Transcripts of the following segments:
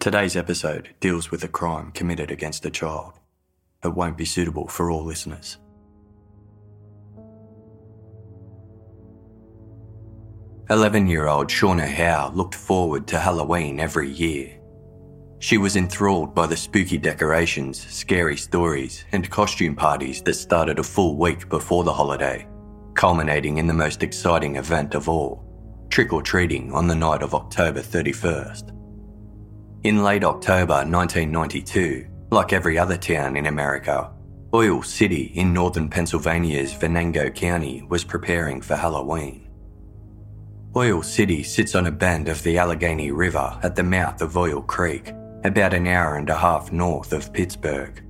Today's episode deals with a crime committed against a child. It won't be suitable for all listeners. Eleven-year-old Shauna Howe looked forward to Halloween every year. She was enthralled by the spooky decorations, scary stories, and costume parties that started a full week before the holiday, culminating in the most exciting event of all trick or treating on the night of October 31st. In late October 1992, like every other town in America, Oil City in northern Pennsylvania's Venango County was preparing for Halloween. Oil City sits on a bend of the Allegheny River at the mouth of Oil Creek, about an hour and a half north of Pittsburgh.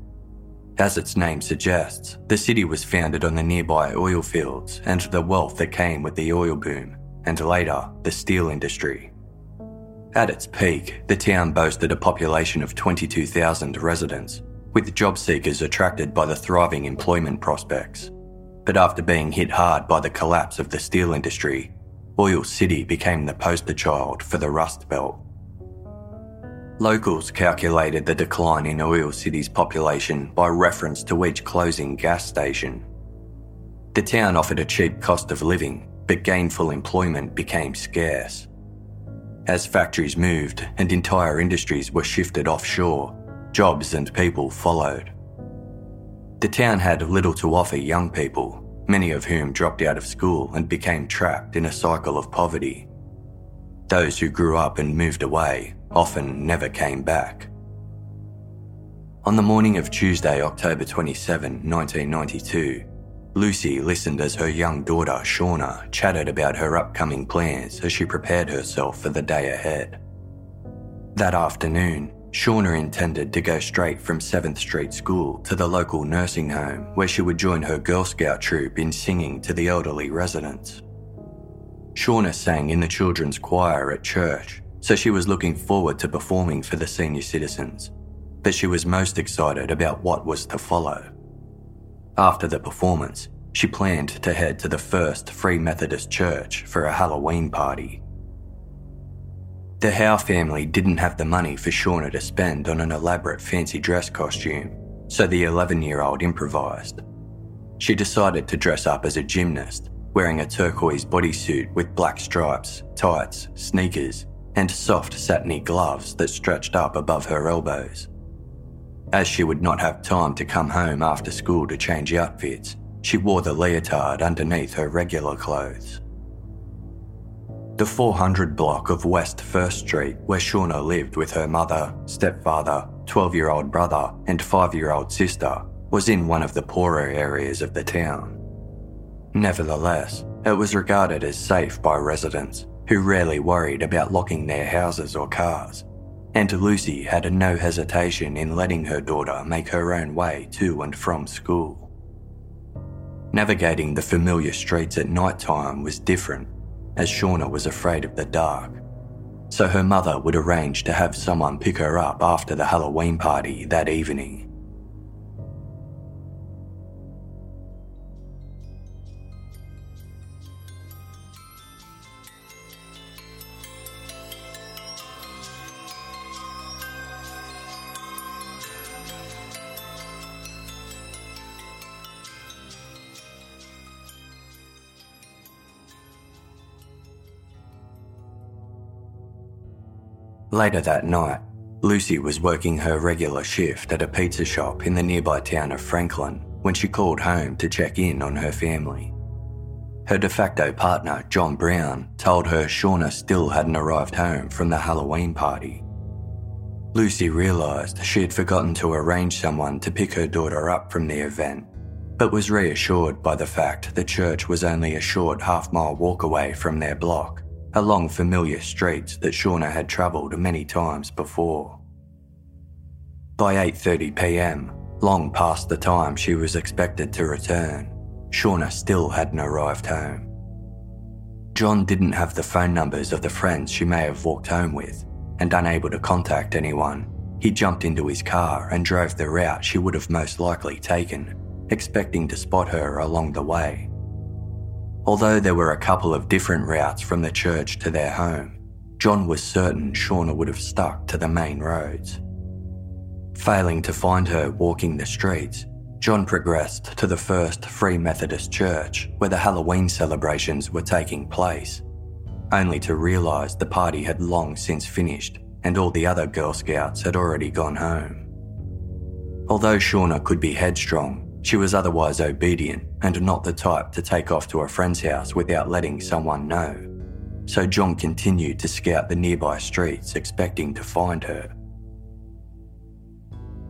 As its name suggests, the city was founded on the nearby oil fields and the wealth that came with the oil boom, and later, the steel industry. At its peak, the town boasted a population of 22,000 residents, with job seekers attracted by the thriving employment prospects. But after being hit hard by the collapse of the steel industry, Oil City became the poster child for the Rust Belt. Locals calculated the decline in Oil City's population by reference to each closing gas station. The town offered a cheap cost of living, but gainful employment became scarce. As factories moved and entire industries were shifted offshore, jobs and people followed. The town had little to offer young people, many of whom dropped out of school and became trapped in a cycle of poverty. Those who grew up and moved away often never came back. On the morning of Tuesday, October 27, 1992, Lucy listened as her young daughter, Shauna, chatted about her upcoming plans as she prepared herself for the day ahead. That afternoon, Shauna intended to go straight from 7th Street School to the local nursing home where she would join her Girl Scout troop in singing to the elderly residents. Shauna sang in the children's choir at church, so she was looking forward to performing for the senior citizens, but she was most excited about what was to follow. After the performance, she planned to head to the First Free Methodist Church for a Halloween party. The Howe family didn't have the money for Shauna to spend on an elaborate fancy dress costume, so the 11 year old improvised. She decided to dress up as a gymnast, wearing a turquoise bodysuit with black stripes, tights, sneakers, and soft satiny gloves that stretched up above her elbows. As she would not have time to come home after school to change outfits, she wore the leotard underneath her regular clothes. The 400 block of West 1st Street, where Shauna lived with her mother, stepfather, 12 year old brother, and 5 year old sister, was in one of the poorer areas of the town. Nevertheless, it was regarded as safe by residents who rarely worried about locking their houses or cars, and Lucy had no hesitation in letting her daughter make her own way to and from school. Navigating the familiar streets at night time was different, as Shauna was afraid of the dark. so her mother would arrange to have someone pick her up after the Halloween party that evening. Later that night, Lucy was working her regular shift at a pizza shop in the nearby town of Franklin when she called home to check in on her family. Her de facto partner, John Brown, told her Shauna still hadn't arrived home from the Halloween party. Lucy realised she had forgotten to arrange someone to pick her daughter up from the event, but was reassured by the fact the church was only a short half mile walk away from their block along familiar streets that Shauna had travelled many times before. By 8:30 p.m., long past the time she was expected to return, Shauna still hadn't arrived home. John didn't have the phone numbers of the friends she may have walked home with, and unable to contact anyone, he jumped into his car and drove the route she would have most likely taken, expecting to spot her along the way. Although there were a couple of different routes from the church to their home, John was certain Shauna would have stuck to the main roads. Failing to find her walking the streets, John progressed to the first Free Methodist church where the Halloween celebrations were taking place, only to realise the party had long since finished and all the other Girl Scouts had already gone home. Although Shauna could be headstrong, she was otherwise obedient and not the type to take off to a friend's house without letting someone know. So John continued to scout the nearby streets, expecting to find her.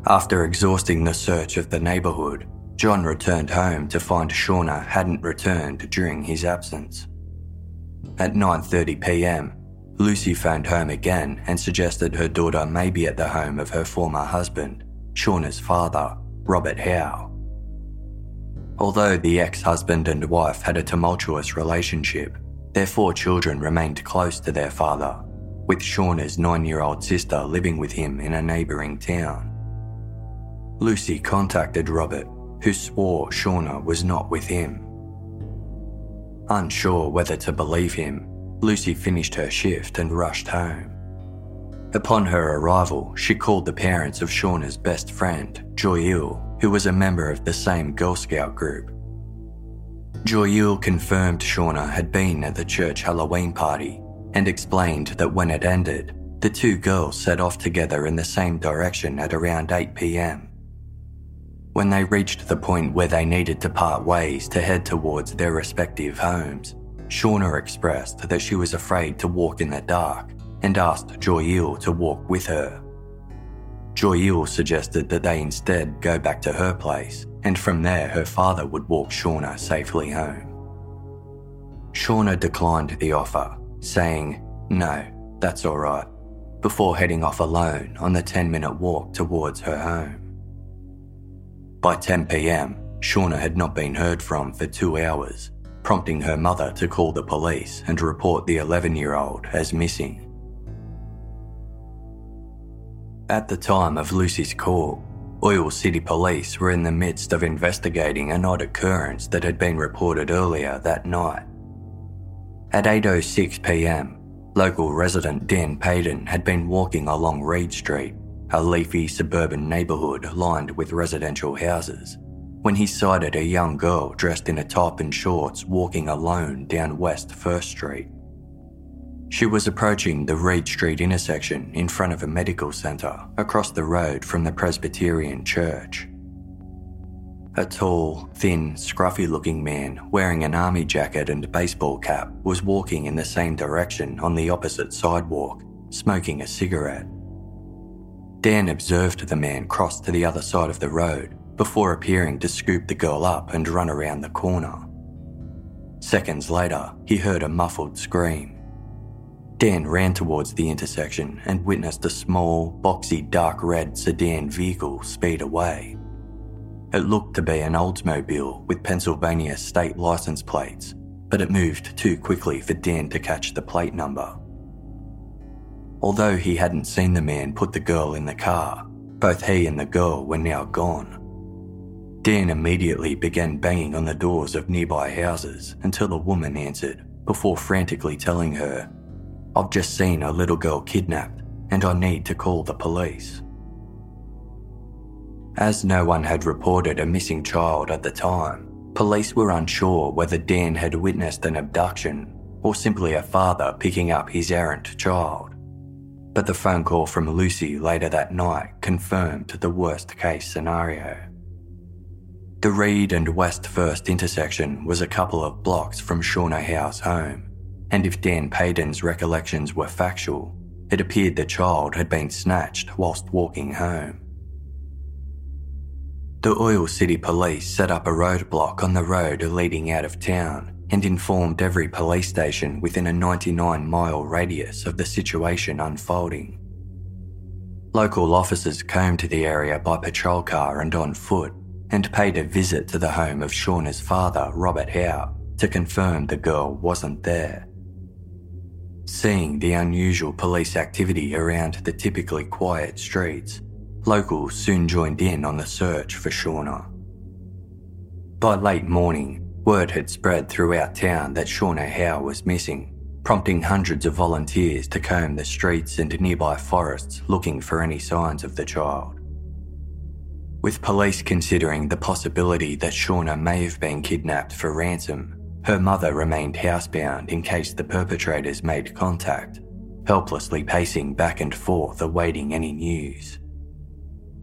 After exhausting the search of the neighbourhood, John returned home to find Shauna hadn't returned during his absence. At 9:30 p.m., Lucy phoned home again and suggested her daughter may be at the home of her former husband, Shauna's father, Robert Howe. Although the ex husband and wife had a tumultuous relationship, their four children remained close to their father, with Shauna's nine year old sister living with him in a neighbouring town. Lucy contacted Robert, who swore Shauna was not with him. Unsure whether to believe him, Lucy finished her shift and rushed home. Upon her arrival, she called the parents of Shauna's best friend, Joyil, who was a member of the same Girl Scout group. Joyul confirmed Shauna had been at the church Halloween party and explained that when it ended, the two girls set off together in the same direction at around 8 pm. When they reached the point where they needed to part ways to head towards their respective homes, Shauna expressed that she was afraid to walk in the dark and asked Joyil to walk with her. Joyil suggested that they instead go back to her place, and from there her father would walk Shauna safely home. Shauna declined the offer, saying, No, that's alright, before heading off alone on the 10 minute walk towards her home. By 10 pm, Shauna had not been heard from for two hours, prompting her mother to call the police and report the 11 year old as missing. At the time of Lucy's call, Oil City Police were in the midst of investigating an odd occurrence that had been reported earlier that night. At 8:06 p.m., local resident Dan Payton had been walking along Reed Street, a leafy suburban neighbourhood lined with residential houses, when he sighted a young girl dressed in a top and shorts walking alone down West First Street. She was approaching the Reed Street intersection in front of a medical centre across the road from the Presbyterian Church. A tall, thin, scruffy looking man wearing an army jacket and baseball cap was walking in the same direction on the opposite sidewalk, smoking a cigarette. Dan observed the man cross to the other side of the road before appearing to scoop the girl up and run around the corner. Seconds later, he heard a muffled scream. Dan ran towards the intersection and witnessed a small, boxy, dark red sedan vehicle speed away. It looked to be an Oldsmobile with Pennsylvania state license plates, but it moved too quickly for Dan to catch the plate number. although he hadn't seen the man put the girl in the car, both he and the girl were now gone. Dan immediately began banging on the doors of nearby houses until a woman answered before frantically telling her, I've just seen a little girl kidnapped and I need to call the police. As no one had reported a missing child at the time, police were unsure whether Dan had witnessed an abduction or simply a father picking up his errant child. But the phone call from Lucy later that night confirmed the worst case scenario. The Reed and West First intersection was a couple of blocks from Shauna Howe's home, and if Dan Payton's recollections were factual, it appeared the child had been snatched whilst walking home. The Oil City Police set up a roadblock on the road leading out of town and informed every police station within a 99 mile radius of the situation unfolding. Local officers to the area by patrol car and on foot and paid a visit to the home of Shauna's father, Robert Howe, to confirm the girl wasn't there. Seeing the unusual police activity around the typically quiet streets, locals soon joined in on the search for Shauna. By late morning, word had spread throughout town that Shauna Howe was missing, prompting hundreds of volunteers to comb the streets and nearby forests looking for any signs of the child. With police considering the possibility that Shauna may have been kidnapped for ransom, her mother remained housebound in case the perpetrators made contact, helplessly pacing back and forth awaiting any news.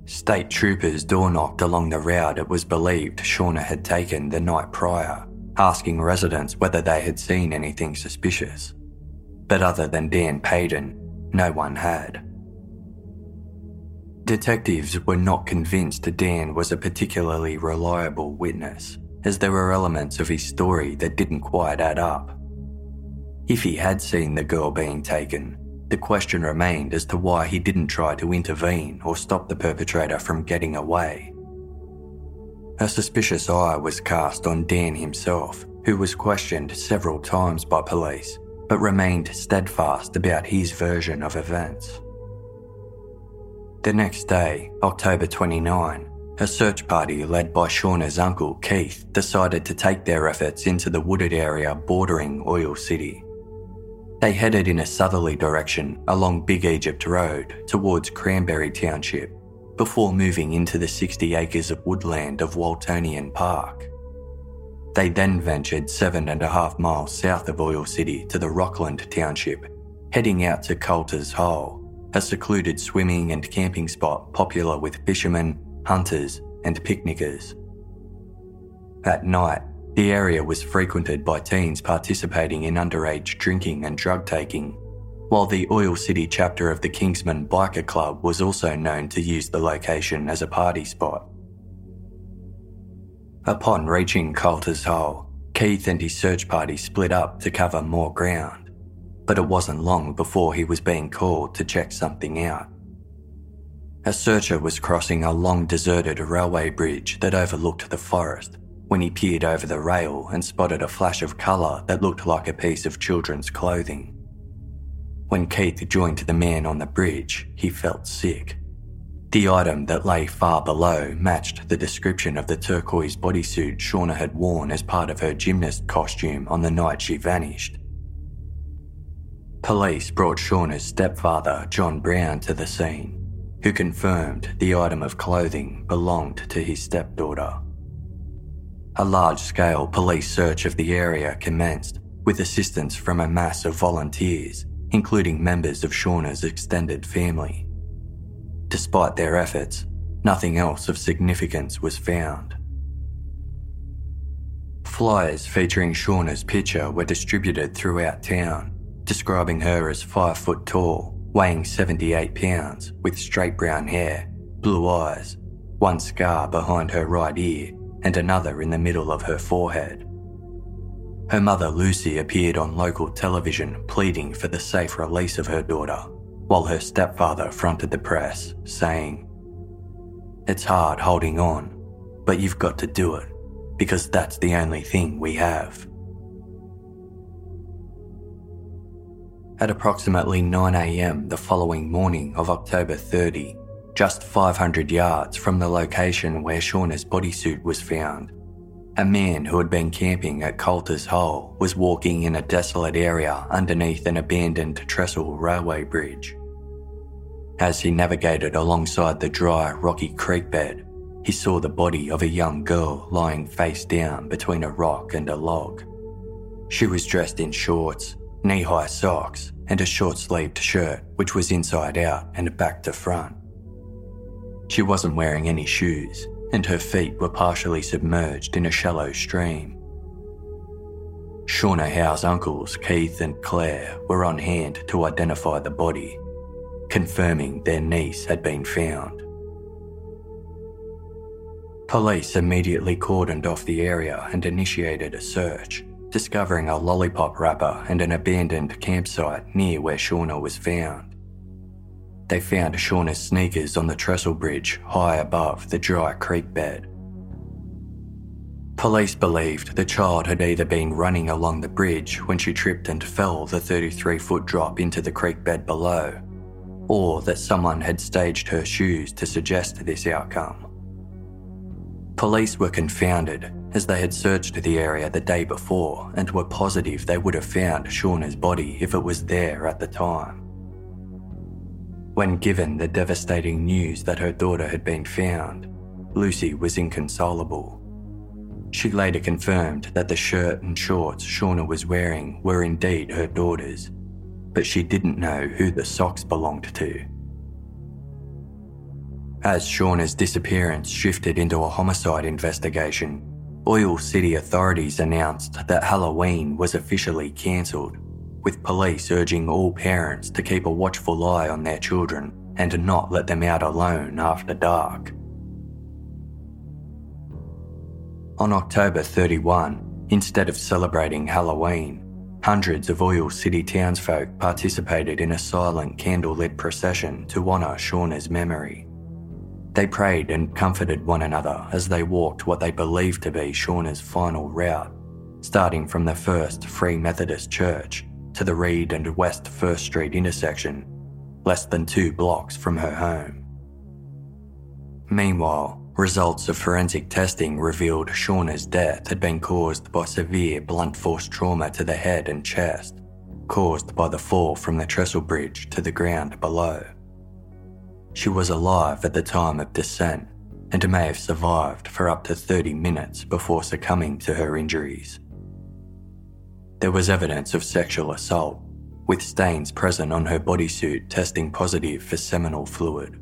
State troopers door knocked along the route it was believed Shauna had taken the night prior, asking residents whether they had seen anything suspicious. But other than Dan Payton, no one had. Detectives were not convinced Dan was a particularly reliable witness, as there were elements of his story that didn't quite add up. If he had seen the girl being taken, the question remained as to why he didn't try to intervene or stop the perpetrator from getting away. A suspicious eye was cast on Dan himself, who was questioned several times by police, but remained steadfast about his version of events. The next day, October 29, a search party led by Shauna's uncle Keith decided to take their efforts into the wooded area bordering Oil City. They headed in a southerly direction along Big Egypt Road towards Cranberry Township before moving into the 60 acres of woodland of Waltonian Park. They then ventured seven and a half miles south of Oil City to the Rockland Township, heading out to Coulter's Hole, a secluded swimming and camping spot popular with fishermen, hunters, and picnickers. At night, the area was frequented by teens participating in underage drinking and drug taking, while the Oil City chapter of the Kingsman Biker Club was also known to use the location as a party spot. Upon reaching Coulter's Hole, Keith and his search party split up to cover more ground, but it wasn't long before he was being called to check something out. A searcher was crossing a long deserted railway bridge that overlooked the forest when he peered over the rail and spotted a flash of colour that looked like a piece of children's clothing. When Keith joined the man on the bridge, he felt sick. The item that lay far below matched the description of the turquoise bodysuit Shauna had worn as part of her gymnast costume on the night she vanished. Police brought Shauna's stepfather, John Brown, to the scene, who confirmed the item of clothing belonged to his stepdaughter. A large scale police search of the area commenced with assistance from a mass of volunteers, including members of Shauna's extended family. Despite their efforts, nothing else of significance was found. Flyers featuring Shauna's picture were distributed throughout town, describing her as 5 foot tall, weighing 78 pounds, with straight brown hair, blue eyes, one scar behind her right ear, and another in the middle of her forehead. Her mother Lucy appeared on local television pleading for the safe release of her daughter, while her stepfather fronted the press, saying, It's hard holding on, but you've got to do it, because that's the only thing we have. At approximately 9am the following morning of October 30, just 500 yards from the location where Shauna's bodysuit was found, a man who had been camping at Coulter's Hole was walking in a desolate area underneath an abandoned trestle railway bridge. As he navigated alongside the dry, rocky creek bed, he saw the body of a young girl lying face down between a rock and a log. She was dressed in shorts, knee high socks, and a short sleeved shirt which was inside out and back to front. She wasn't wearing any shoes, and her feet were partially submerged in a shallow stream. Shauna Howe's uncles, Keith and Claire, were on hand to identify the body, confirming their niece had been found. Police immediately cordoned off the area and initiated a search, discovering a lollipop wrapper and an abandoned campsite near where Shauna was found. They found Shauna's sneakers on the trestle bridge high above the dry creek bed. Police believed the child had either been running along the bridge when she tripped and fell the 33 foot drop into the creek bed below, or that someone had staged her shoes to suggest this outcome. Police were confounded as they had searched the area the day before and were positive they would have found Shauna's body if it was there at the time. When given the devastating news that her daughter had been found, Lucy was inconsolable. She later confirmed that the shirt and shorts Shauna was wearing were indeed her daughter's, but she didn't know who the socks belonged to. As Shauna's disappearance shifted into a homicide investigation, Oil City authorities announced that Halloween was officially cancelled with police urging all parents to keep a watchful eye on their children and not let them out alone after dark. On October 31, instead of celebrating Halloween, hundreds of Oil City townsfolk participated in a silent candlelit procession to honour Shauna's memory. They prayed and comforted one another as they walked what they believed to be Shauna's final route, starting from the First Free Methodist Church to the Reed and West First Street intersection, less than two blocks from her home. Meanwhile, results of forensic testing revealed Shauna's death had been caused by severe blunt force trauma to the head and chest, caused by the fall from the trestle bridge to the ground below. She was alive at the time of descent and may have survived for up to 30 minutes before succumbing to her injuries. There was evidence of sexual assault, with stains present on her bodysuit testing positive for seminal fluid.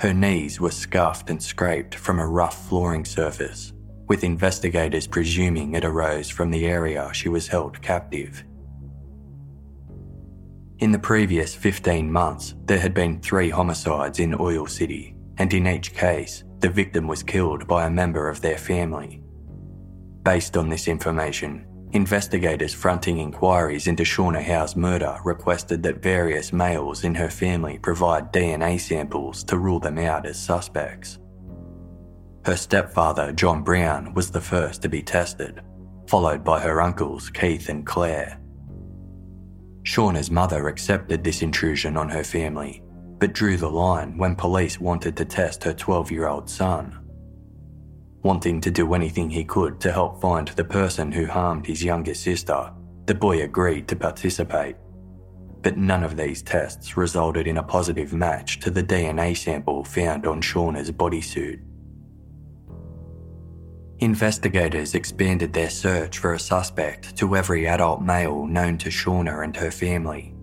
Her knees were scuffed and scraped from a rough flooring surface, with investigators presuming it arose from the area she was held captive. In the previous 15 months, there had been three homicides in Oil City, and in each case, the victim was killed by a member of their family. Based on this information, Investigators fronting inquiries into Shauna Howe's murder requested that various males in her family provide DNA samples to rule them out as suspects. Her stepfather, John Brown, was the first to be tested, followed by her uncles, Keith and Claire. Shauna's mother accepted this intrusion on her family, but drew the line when police wanted to test her 12 year old son. Wanting to do anything he could to help find the person who harmed his younger sister, the boy agreed to participate. But none of these tests resulted in a positive match to the DNA sample found on Shauna's bodysuit. Investigators expanded their search for a suspect to every adult male known to Shauna and her family.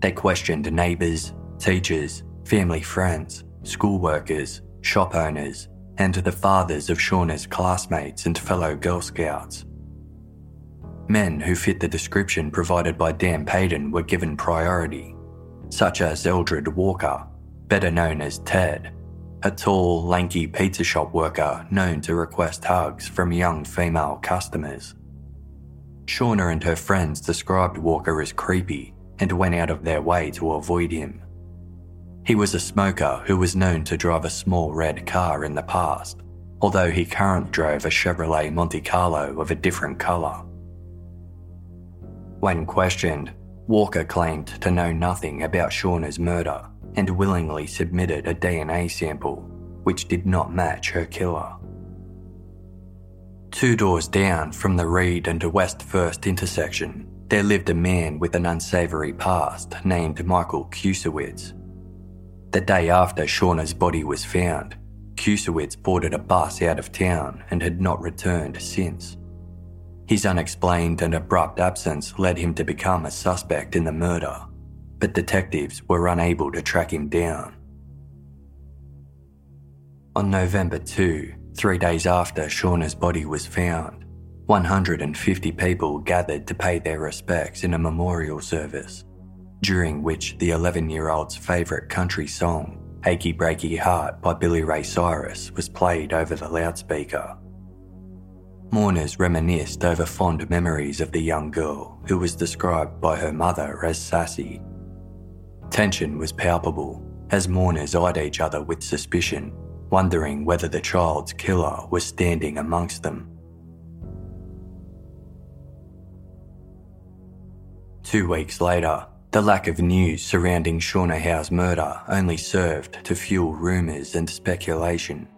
They questioned neighbours, teachers, family friends, school workers, shop owners, and the fathers of Shauna's classmates and fellow Girl Scouts. Men who fit the description provided by Dan Payton were given priority, such as Eldred Walker, better known as Ted, a tall, lanky pizza shop worker known to request hugs from young female customers. Shauna and her friends described Walker as creepy and went out of their way to avoid him. He was a smoker who was known to drive a small red car in the past, although he currently drove a Chevrolet Monte Carlo of a different colour. When questioned, Walker claimed to know nothing about Shauna's murder and willingly submitted a DNA sample, which did not match her killer. Two doors down from the Reed and West First intersection, there lived a man with an unsavoury past named Michael Kusowitz. The day after Shauna's body was found, Kusowitz boarded a bus out of town and had not returned since. His unexplained and abrupt absence led him to become a suspect in the murder, but detectives were unable to track him down. On November 2, three days after Shauna's body was found, 150 people gathered to pay their respects in a memorial service, during which the 11 year old's favourite country song, Achy Breaky Heart by Billy Ray Cyrus, was played over the loudspeaker. Mourners reminisced over fond memories of the young girl who was described by her mother as sassy. Tension was palpable as mourners eyed each other with suspicion, wondering whether the child's killer was standing amongst them. Two weeks later, the lack of news surrounding Shauna Howe's murder only served to fuel rumours and speculation.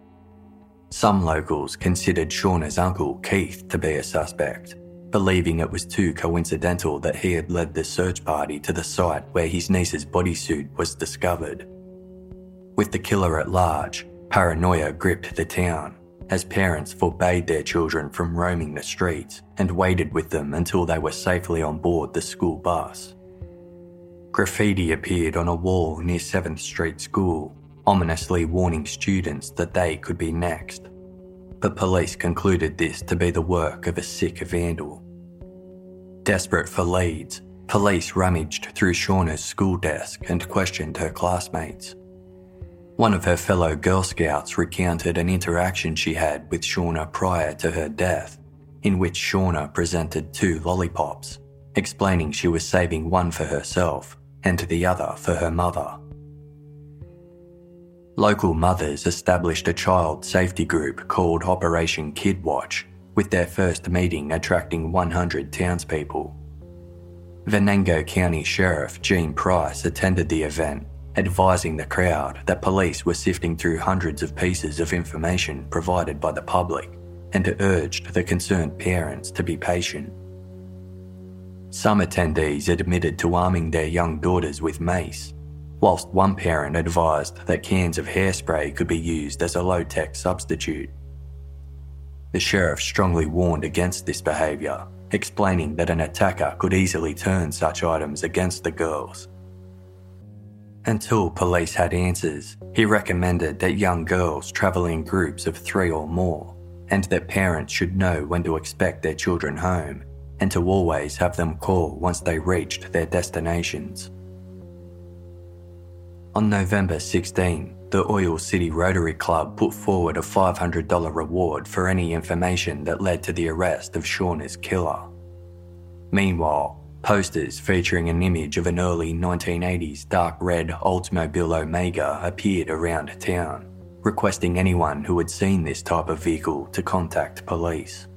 Some locals considered Shauna's uncle Keith to be a suspect, believing it was too coincidental that he had led the search party to the site where his niece's bodysuit was discovered. With the killer at large, paranoia gripped the town as parents forbade their children from roaming the streets and waited with them until they were safely on board the school bus. Graffiti appeared on a wall near 7th Street School ominously warning students that they could be next. But police concluded this to be the work of a sick vandal. Desperate for leads, police rummaged through Shauna's school desk and questioned her classmates. One of her fellow Girl Scouts recounted an interaction she had with Shauna prior to her death, in which Shauna presented two lollipops, explaining she was saving one for herself and the other for her mother. Local mothers established a child safety group called Operation Kid Watch, with their first meeting attracting 100 townspeople. Venango County Sheriff Gene Price attended the event, advising the crowd that police were sifting through hundreds of pieces of information provided by the public and urged the concerned parents to be patient. Some attendees admitted to arming their young daughters with mace whilst one parent advised that cans of hairspray could be used as a low tech substitute. The sheriff strongly warned against this behaviour, explaining that an attacker could easily turn such items against the girls. Until police had answers, he recommended that young girls travel in groups of three or more, and that parents should know when to expect their children home, and to always have them call once they reached their destinations. On November 16, the Oil City Rotary Club put forward a $500 reward for any information that led to the arrest of Shauna's killer. Meanwhile, posters featuring an image of an early 1980s dark red Oldsmobile Omega appeared around town, requesting anyone who had seen this type of vehicle to contact police.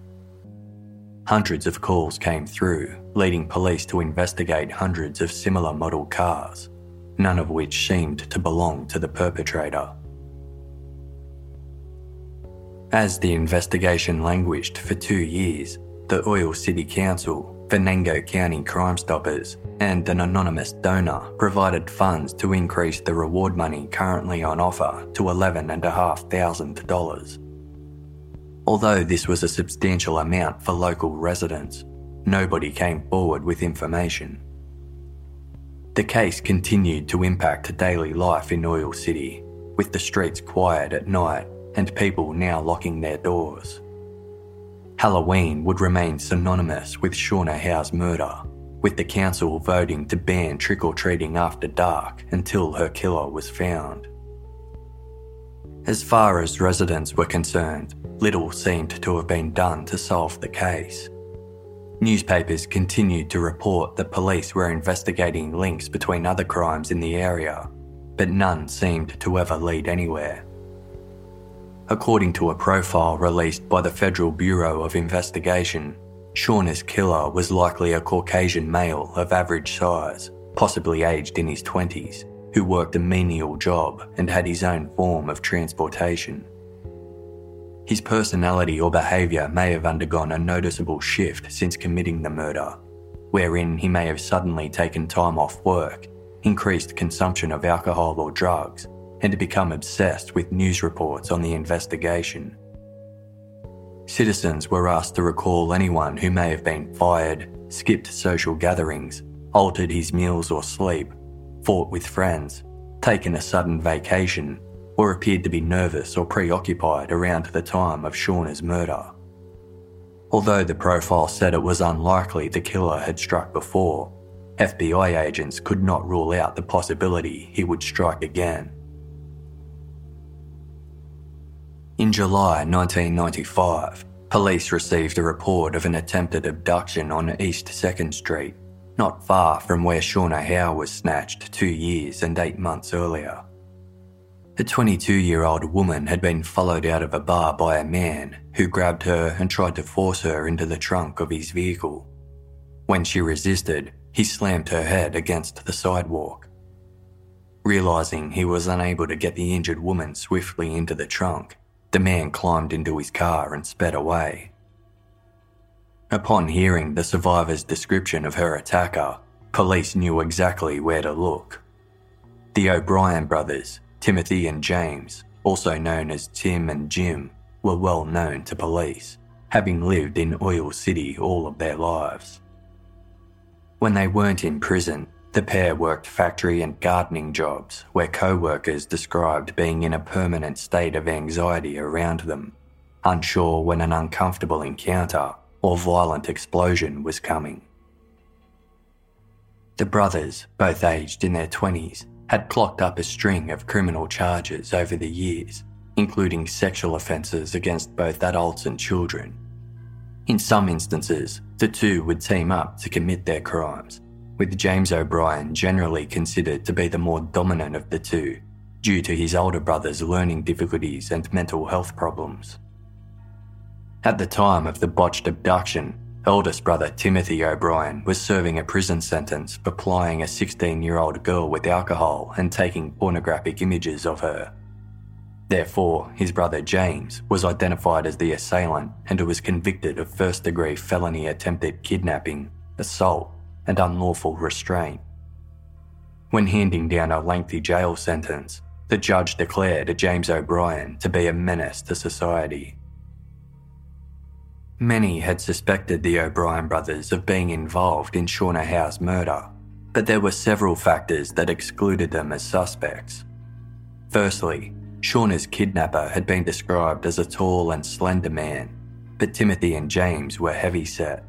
Hundreds of calls came through, leading police to investigate hundreds of similar model cars none of which seemed to belong to the perpetrator. As the investigation languished for two years, the Oil City Council, Venango County Crime Stoppers, and an anonymous donor provided funds to increase the reward money currently on offer to $11,500. Although this was a substantial amount for local residents, nobody came forward with information. The case continued to impact daily life in Oil City, with the streets quiet at night and people now locking their doors. Halloween would remain synonymous with Shauna Howe's murder, with the council voting to ban trick or treating after dark until her killer was found. As far as residents were concerned, little seemed to have been done to solve the case. Newspapers continued to report that police were investigating links between other crimes in the area, but none seemed to ever lead anywhere. According to a profile released by the Federal Bureau of Investigation, Shauna's killer was likely a Caucasian male of average size, possibly aged in his 20s, who worked a menial job and had his own form of transportation. His personality or behaviour may have undergone a noticeable shift since committing the murder, wherein he may have suddenly taken time off work, increased consumption of alcohol or drugs, and become obsessed with news reports on the investigation. Citizens were asked to recall anyone who may have been fired, skipped social gatherings, altered his meals or sleep, fought with friends, taken a sudden vacation, or appeared to be nervous or preoccupied around the time of Shauna's murder. Although the profile said it was unlikely the killer had struck before, FBI agents could not rule out the possibility he would strike again. In July 1995, police received a report of an attempted abduction on East 2nd Street, not far from where Shauna Howe was snatched two years and eight months earlier. The 22 year old woman had been followed out of a bar by a man who grabbed her and tried to force her into the trunk of his vehicle. When she resisted, he slammed her head against the sidewalk. Realizing he was unable to get the injured woman swiftly into the trunk, the man climbed into his car and sped away. Upon hearing the survivor's description of her attacker, police knew exactly where to look. The O'Brien brothers, Timothy and James, also known as Tim and Jim, were well known to police, having lived in Oil City all of their lives. When they weren't in prison, the pair worked factory and gardening jobs where co workers described being in a permanent state of anxiety around them, unsure when an uncomfortable encounter or violent explosion was coming. The brothers, both aged in their 20s, had clocked up a string of criminal charges over the years, including sexual offences against both adults and children. In some instances, the two would team up to commit their crimes, with James O'Brien generally considered to be the more dominant of the two due to his older brother's learning difficulties and mental health problems. At the time of the botched abduction, eldest brother Timothy O'Brien was serving a prison sentence for plying a 16 year old girl with alcohol and taking pornographic images of her. Therefore, his brother James was identified as the assailant and was convicted of first degree felony attempted kidnapping, assault, and unlawful restraint. When handing down a lengthy jail sentence, the judge declared James O'Brien to be a menace to society. Many had suspected the O'Brien brothers of being involved in Shauna Howe's murder, but there were several factors that excluded them as suspects. Firstly, Shauna's kidnapper had been described as a tall and slender man, but Timothy and James were heavy set.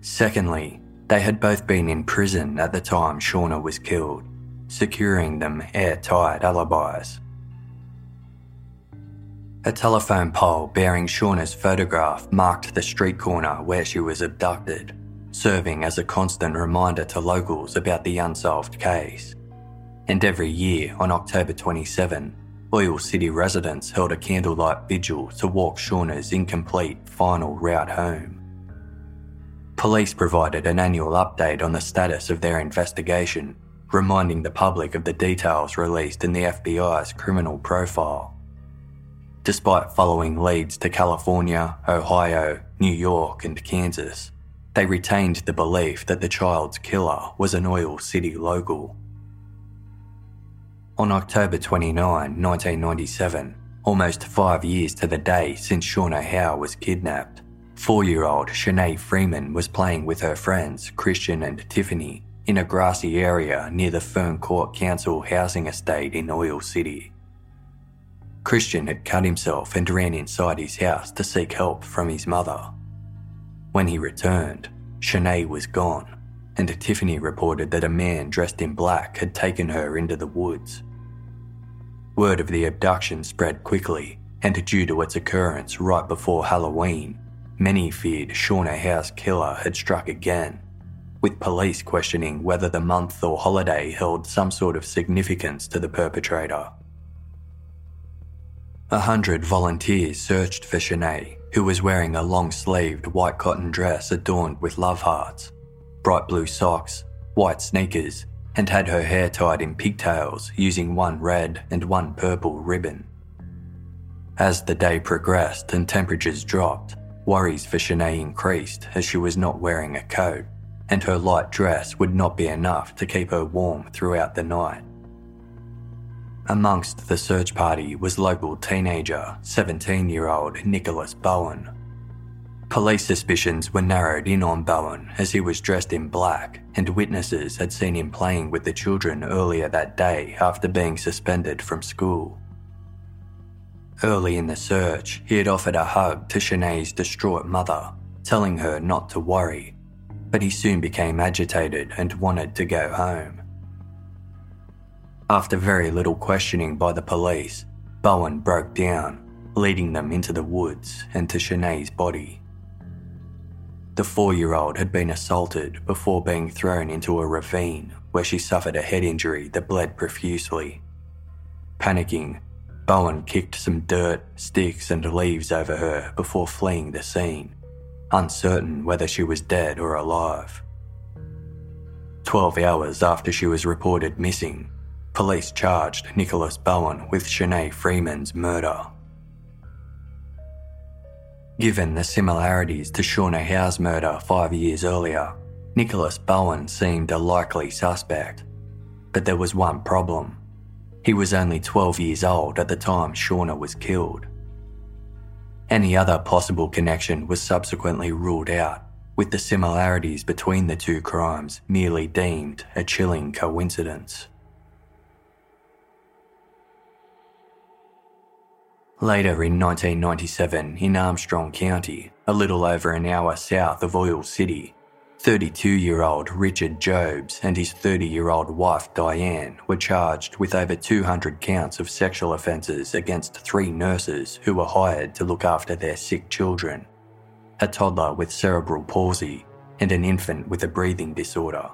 Secondly, they had both been in prison at the time Shauna was killed, securing them airtight alibis. A telephone pole bearing Shauna's photograph marked the street corner where she was abducted, serving as a constant reminder to locals about the unsolved case. And every year on October 27, Oil City residents held a candlelight vigil to walk Shauna's incomplete final route home. Police provided an annual update on the status of their investigation, reminding the public of the details released in the FBI's criminal profile. Despite following leads to California, Ohio, New York, and Kansas, they retained the belief that the child's killer was an Oil City local. On October 29, 1997, almost five years to the day since Shauna Howe was kidnapped, Four year old Shanae Freeman was playing with her friends, Christian and Tiffany, in a grassy area near the Fern Court Council housing estate in Oil City. Christian had cut himself and ran inside his house to seek help from his mother. When he returned, Shanae was gone, and Tiffany reported that a man dressed in black had taken her into the woods. Word of the abduction spread quickly, and due to its occurrence right before Halloween, Many feared Shauna Howe's killer had struck again, with police questioning whether the month or holiday held some sort of significance to the perpetrator. A hundred volunteers searched for Shanae, who was wearing a long sleeved white cotton dress adorned with love hearts, bright blue socks, white sneakers, and had her hair tied in pigtails using one red and one purple ribbon. As the day progressed and temperatures dropped, worries for Shanae increased as she was not wearing a coat, and her light dress would not be enough to keep her warm throughout the night. Amongst the search party was local teenager, 17 year old Nicholas Bowen. Police suspicions were narrowed in on Bowen as he was dressed in black, and witnesses had seen him playing with the children earlier that day after being suspended from school. Early in the search, he had offered a hug to Shanae's distraught mother, telling her not to worry, but he soon became agitated and wanted to go home. After very little questioning by the police, Bowen broke down, leading them into the woods and to Shanae's body. The four year old had been assaulted before being thrown into a ravine where she suffered a head injury that bled profusely. Panicking, Bowen kicked some dirt, sticks, and leaves over her before fleeing the scene, uncertain whether she was dead or alive. Twelve hours after she was reported missing, police charged Nicholas Bowen with Shanae Freeman's murder. Given the similarities to Shauna Howe's murder five years earlier, Nicholas Bowen seemed a likely suspect. But there was one problem. He was only 12 years old at the time Shauna was killed. Any other possible connection was subsequently ruled out, with the similarities between the two crimes merely deemed a chilling coincidence. Later in 1997, in Armstrong County, a little over an hour south of Oil City, 32 year old Richard Jobes and his 30 year old wife Diane were charged with over 200 counts of sexual offences against three nurses who were hired to look after their sick children a toddler with cerebral palsy and an infant with a breathing disorder.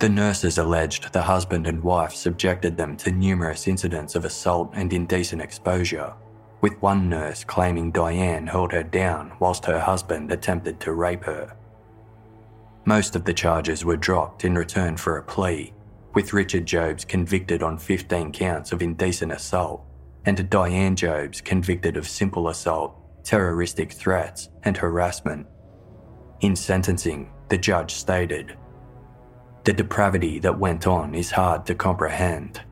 The nurses alleged the husband and wife subjected them to numerous incidents of assault and indecent exposure, with one nurse claiming Diane held her down whilst her husband attempted to rape her. Most of the charges were dropped in return for a plea, with Richard Jobes convicted on 15 counts of indecent assault and Diane Jobes convicted of simple assault, terroristic threats, and harassment. In sentencing, the judge stated The depravity that went on is hard to comprehend,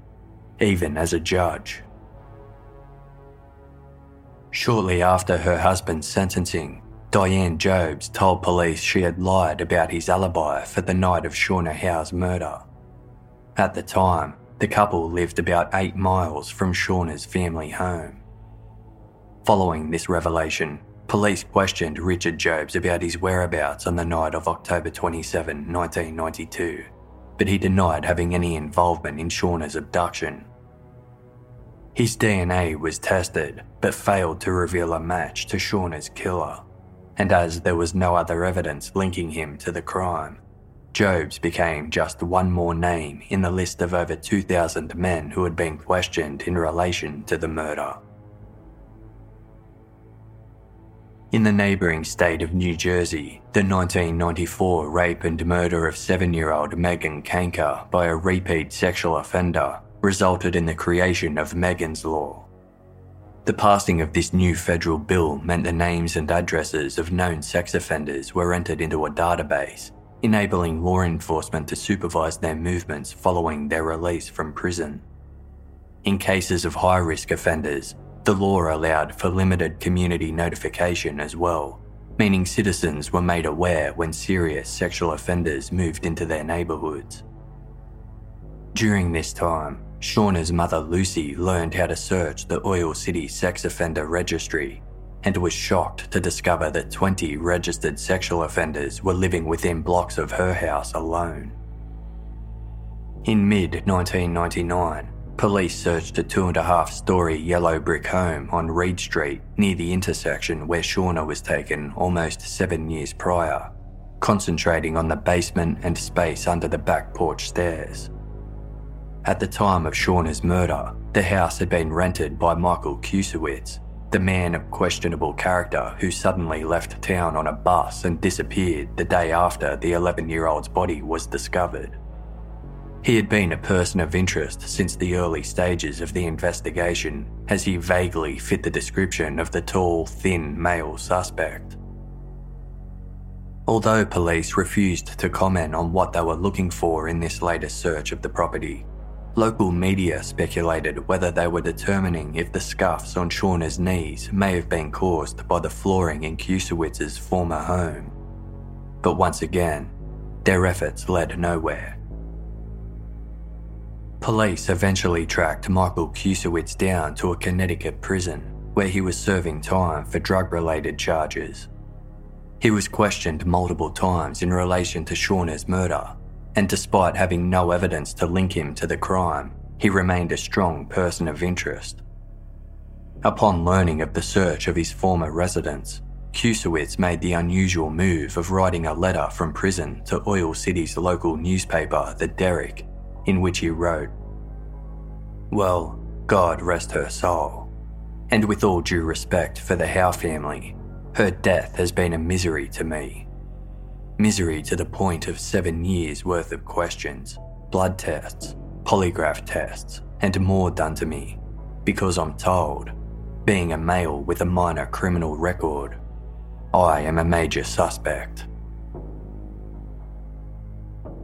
even as a judge. Shortly after her husband's sentencing, Diane Jobes told police she had lied about his alibi for the night of Shauna Howe's murder. At the time, the couple lived about eight miles from Shauna's family home. Following this revelation, police questioned Richard Jobes about his whereabouts on the night of October 27, 1992, but he denied having any involvement in Shauna's abduction. His DNA was tested, but failed to reveal a match to Shauna's killer and as there was no other evidence linking him to the crime, Jobes became just one more name in the list of over 2,000 men who had been questioned in relation to the murder. In the neighbouring state of New Jersey, the 1994 rape and murder of seven year old Megan Kanka by a repeat sexual offender resulted in the creation of Megan's Law. The passing of this new federal bill meant the names and addresses of known sex offenders were entered into a database, enabling law enforcement to supervise their movements following their release from prison. In cases of high risk offenders, the law allowed for limited community notification as well, meaning citizens were made aware when serious sexual offenders moved into their neighbourhoods. During this time, Shauna's mother Lucy learned how to search the Oil City Sex Offender Registry and was shocked to discover that 20 registered sexual offenders were living within blocks of her house alone. In mid 1999, police searched a two and a half story yellow brick home on Reed Street near the intersection where Shauna was taken almost seven years prior, concentrating on the basement and space under the back porch stairs. At the time of Shauna's murder, the house had been rented by Michael Kusewitz, the man of questionable character who suddenly left town on a bus and disappeared the day after the 11 year old's body was discovered. He had been a person of interest since the early stages of the investigation, as he vaguely fit the description of the tall, thin male suspect. Although police refused to comment on what they were looking for in this latest search of the property, Local media speculated whether they were determining if the scuffs on Shauna's knees may have been caused by the flooring in Kusewitz's former home. But once again, their efforts led nowhere. Police eventually tracked Michael Kusewitz down to a Connecticut prison where he was serving time for drug related charges. He was questioned multiple times in relation to Shauna's murder and despite having no evidence to link him to the crime, he remained a strong person of interest. Upon learning of the search of his former residence, Kusewitz made the unusual move of writing a letter from prison to Oil City's local newspaper, The Derrick, in which he wrote, Well, God rest her soul. And with all due respect for the Howe family, her death has been a misery to me. Misery to the point of seven years worth of questions, blood tests, polygraph tests, and more done to me, because I'm told, being a male with a minor criminal record, I am a major suspect.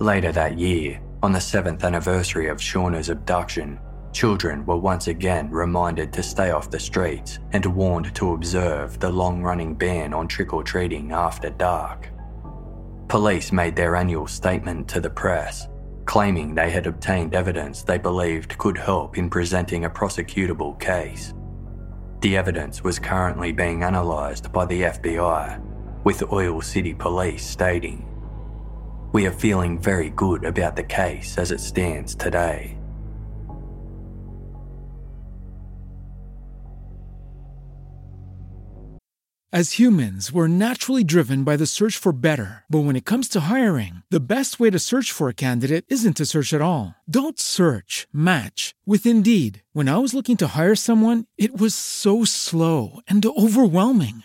Later that year, on the seventh anniversary of Shauna's abduction, children were once again reminded to stay off the streets and warned to observe the long running ban on trick or treating after dark. Police made their annual statement to the press, claiming they had obtained evidence they believed could help in presenting a prosecutable case. The evidence was currently being analysed by the FBI, with Oil City Police stating, We are feeling very good about the case as it stands today. As humans, we're naturally driven by the search for better. But when it comes to hiring, the best way to search for a candidate isn't to search at all. Don't search, match with Indeed. When I was looking to hire someone, it was so slow and overwhelming.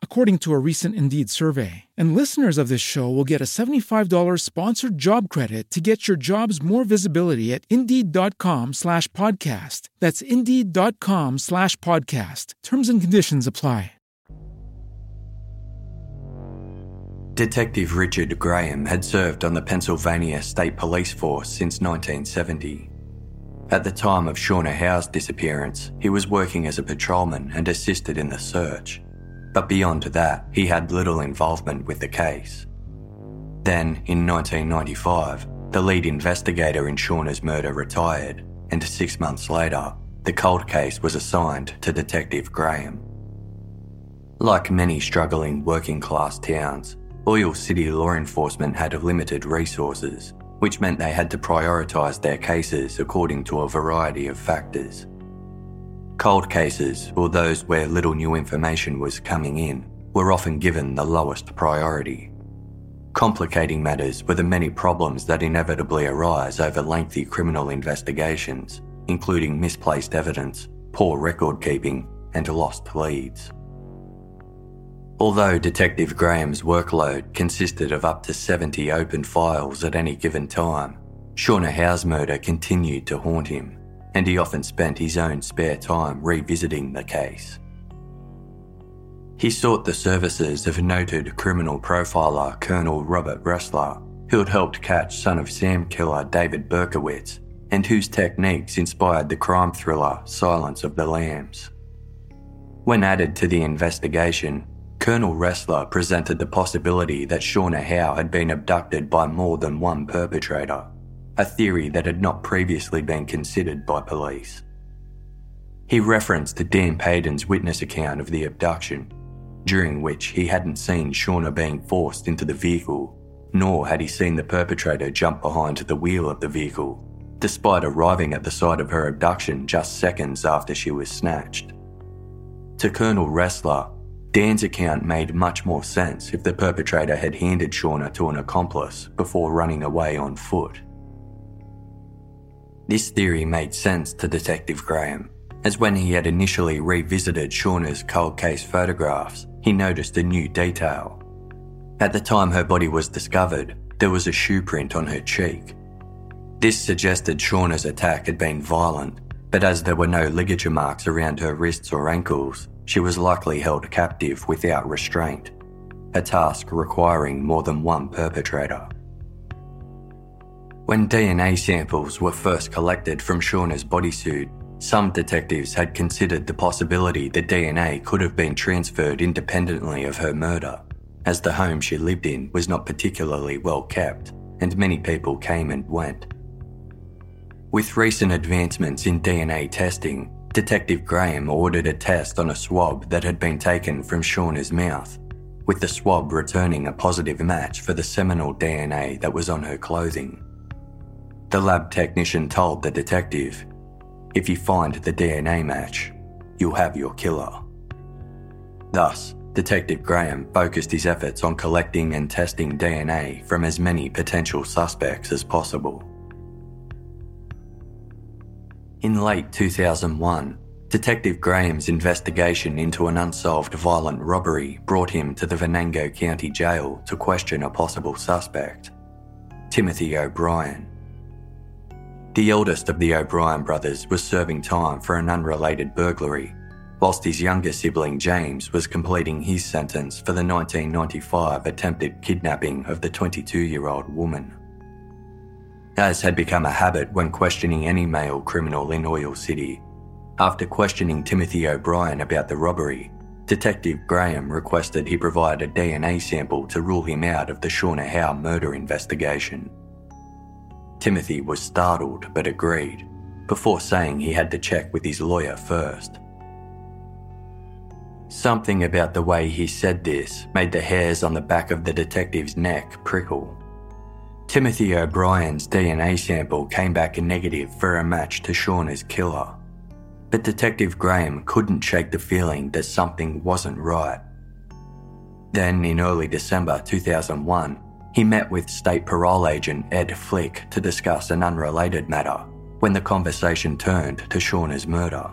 according to a recent Indeed survey. And listeners of this show will get a $75 sponsored job credit to get your jobs more visibility at Indeed.com slash podcast. That's Indeed.com slash podcast. Terms and conditions apply. Detective Richard Graham had served on the Pennsylvania State Police Force since 1970. At the time of Shauna Howe's disappearance, he was working as a patrolman and assisted in the search. But beyond that, he had little involvement with the case. Then, in 1995, the lead investigator in Shauna's murder retired, and six months later, the cold case was assigned to Detective Graham. Like many struggling working class towns, Oil City law enforcement had limited resources, which meant they had to prioritise their cases according to a variety of factors. Cold cases, or those where little new information was coming in, were often given the lowest priority. Complicating matters were the many problems that inevitably arise over lengthy criminal investigations, including misplaced evidence, poor record keeping, and lost leads. Although Detective Graham's workload consisted of up to 70 open files at any given time, Shauna Howe's murder continued to haunt him, and he often spent his own spare time revisiting the case. He sought the services of noted criminal profiler Colonel Robert Ressler, who had helped catch son of Sam killer David Berkowitz, and whose techniques inspired the crime thriller Silence of the Lambs. When added to the investigation, Colonel Ressler presented the possibility that Shauna Howe had been abducted by more than one perpetrator, a theory that had not previously been considered by police. He referenced Dan Payton's witness account of the abduction, during which he hadn't seen Shauna being forced into the vehicle, nor had he seen the perpetrator jump behind the wheel of the vehicle, despite arriving at the site of her abduction just seconds after she was snatched. To Colonel Ressler, Dan's account made much more sense if the perpetrator had handed Shauna to an accomplice before running away on foot. This theory made sense to Detective Graham, as when he had initially revisited Shauna's cold case photographs, he noticed a new detail. At the time her body was discovered, there was a shoe print on her cheek. This suggested Shauna's attack had been violent, but as there were no ligature marks around her wrists or ankles, she was likely held captive without restraint, a task requiring more than one perpetrator. When DNA samples were first collected from Shauna's bodysuit, some detectives had considered the possibility that DNA could have been transferred independently of her murder, as the home she lived in was not particularly well kept and many people came and went. With recent advancements in DNA testing, Detective Graham ordered a test on a swab that had been taken from Shauna's mouth, with the swab returning a positive match for the seminal DNA that was on her clothing. The lab technician told the detective if you find the DNA match, you'll have your killer. Thus, Detective Graham focused his efforts on collecting and testing DNA from as many potential suspects as possible. In late 2001, Detective Graham's investigation into an unsolved violent robbery brought him to the Venango County Jail to question a possible suspect, Timothy O'Brien. The eldest of the O'Brien brothers was serving time for an unrelated burglary, whilst his younger sibling James was completing his sentence for the 1995 attempted kidnapping of the 22 year old woman. As had become a habit when questioning any male criminal in Oil City, after questioning Timothy O'Brien about the robbery, Detective Graham requested he provide a DNA sample to rule him out of the Shauna Howe murder investigation. Timothy was startled but agreed, before saying he had to check with his lawyer first. Something about the way he said this made the hairs on the back of the detective's neck prickle. Timothy O'Brien's DNA sample came back negative for a match to Shauna's killer, but Detective Graham couldn't shake the feeling that something wasn't right. Then, in early December 2001, he met with State Parole Agent Ed Flick to discuss an unrelated matter when the conversation turned to Shauna's murder.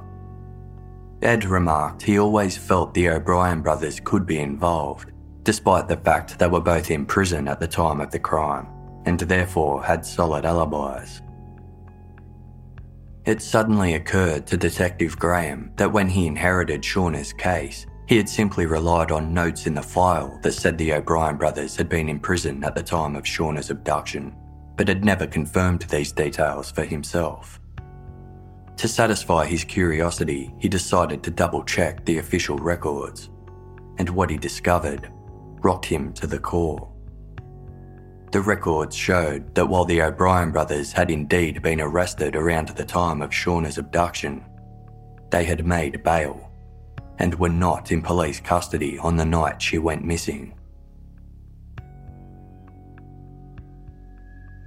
Ed remarked he always felt the O'Brien brothers could be involved, despite the fact they were both in prison at the time of the crime and therefore had solid alibis. It suddenly occurred to Detective Graham that when he inherited Shauna's case, he had simply relied on notes in the file that said the O'Brien brothers had been in prison at the time of Shauna's abduction, but had never confirmed these details for himself. To satisfy his curiosity, he decided to double check the official records, and what he discovered rocked him to the core. The records showed that while the O'Brien brothers had indeed been arrested around the time of Shauna's abduction, they had made bail and were not in police custody on the night she went missing.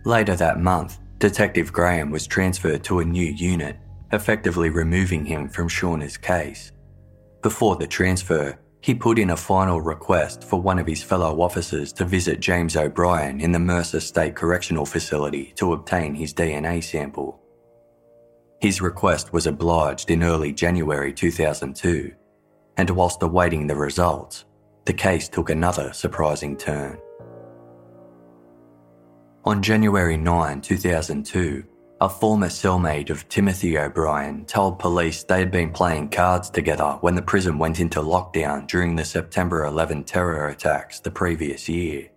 Later that month, Detective Graham was transferred to a new unit, effectively removing him from Shauna's case. Before the transfer, he put in a final request for one of his fellow officers to visit James O'Brien in the Mercer State Correctional Facility to obtain his DNA sample. His request was obliged in early January 2002, and whilst awaiting the results, the case took another surprising turn. On January 9, 2002, a former cellmate of Timothy O'Brien told police they had been playing cards together when the prison went into lockdown during the September 11 terror attacks the previous year.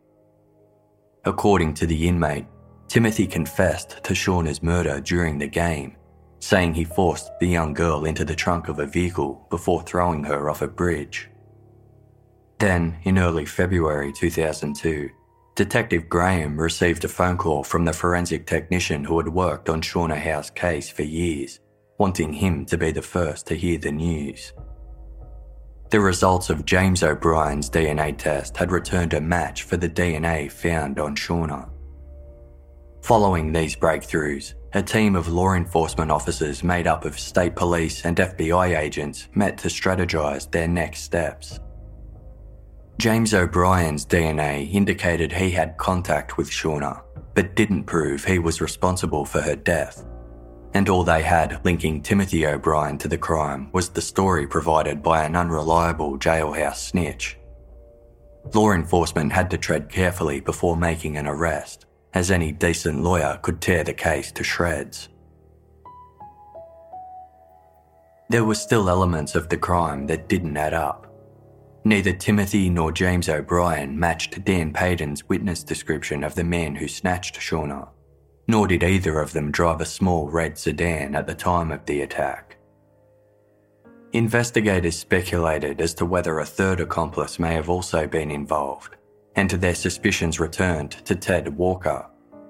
According to the inmate, Timothy confessed to Shauna's murder during the game saying he forced the young girl into the trunk of a vehicle before throwing her off a bridge. Then, in early February 2002, Detective Graham received a phone call from the forensic technician who had worked on Shauna Howe's case for years, wanting him to be the first to hear the news. The results of James O'Brien's DNA test had returned a match for the DNA found on Shauna. Following these breakthroughs, a team of law enforcement officers made up of state police and FBI agents met to strategise their next steps. James O'Brien's DNA indicated he had contact with Shauna, but didn't prove he was responsible for her death. And all they had linking Timothy O'Brien to the crime was the story provided by an unreliable jailhouse snitch. Law enforcement had to tread carefully before making an arrest as any decent lawyer could tear the case to shreds. There were still elements of the crime that didn't add up. Neither Timothy nor James O'Brien matched Dan Payton's witness description of the man who snatched Shauna, nor did either of them drive a small red sedan at the time of the attack. Investigators speculated as to whether a third accomplice may have also been involved, and their suspicions returned to Ted Walker,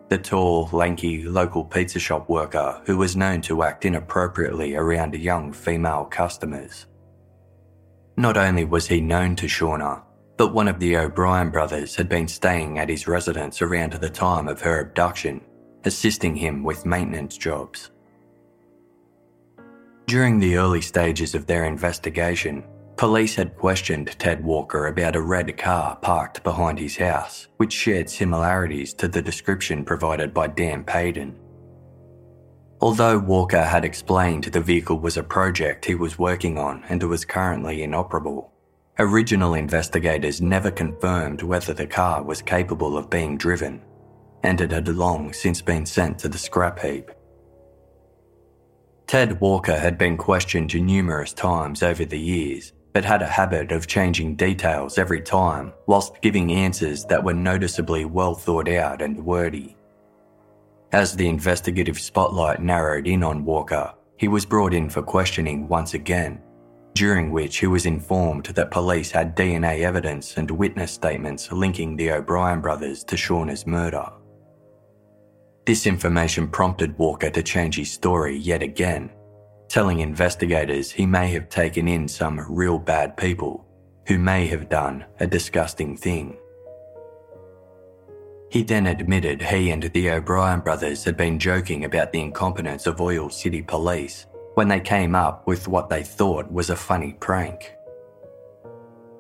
the tall, lanky local pizza shop worker who was known to act inappropriately around young female customers. Not only was he known to Shauna, but one of the O'Brien brothers had been staying at his residence around the time of her abduction, assisting him with maintenance jobs. During the early stages of their investigation, Police had questioned Ted Walker about a red car parked behind his house, which shared similarities to the description provided by Dan Payton. Although Walker had explained the vehicle was a project he was working on and was currently inoperable, original investigators never confirmed whether the car was capable of being driven, and it had long since been sent to the scrap heap. Ted Walker had been questioned numerous times over the years but had a habit of changing details every time, whilst giving answers that were noticeably well thought out and wordy. As the investigative spotlight narrowed in on Walker, he was brought in for questioning once again, during which he was informed that police had DNA evidence and witness statements linking the O'Brien brothers to Shauna's murder. This information prompted Walker to change his story yet again telling investigators he may have taken in some real bad people who may have done a disgusting thing. He then admitted he and the O'Brien brothers had been joking about the incompetence of Oil City Police when they came up with what they thought was a funny prank.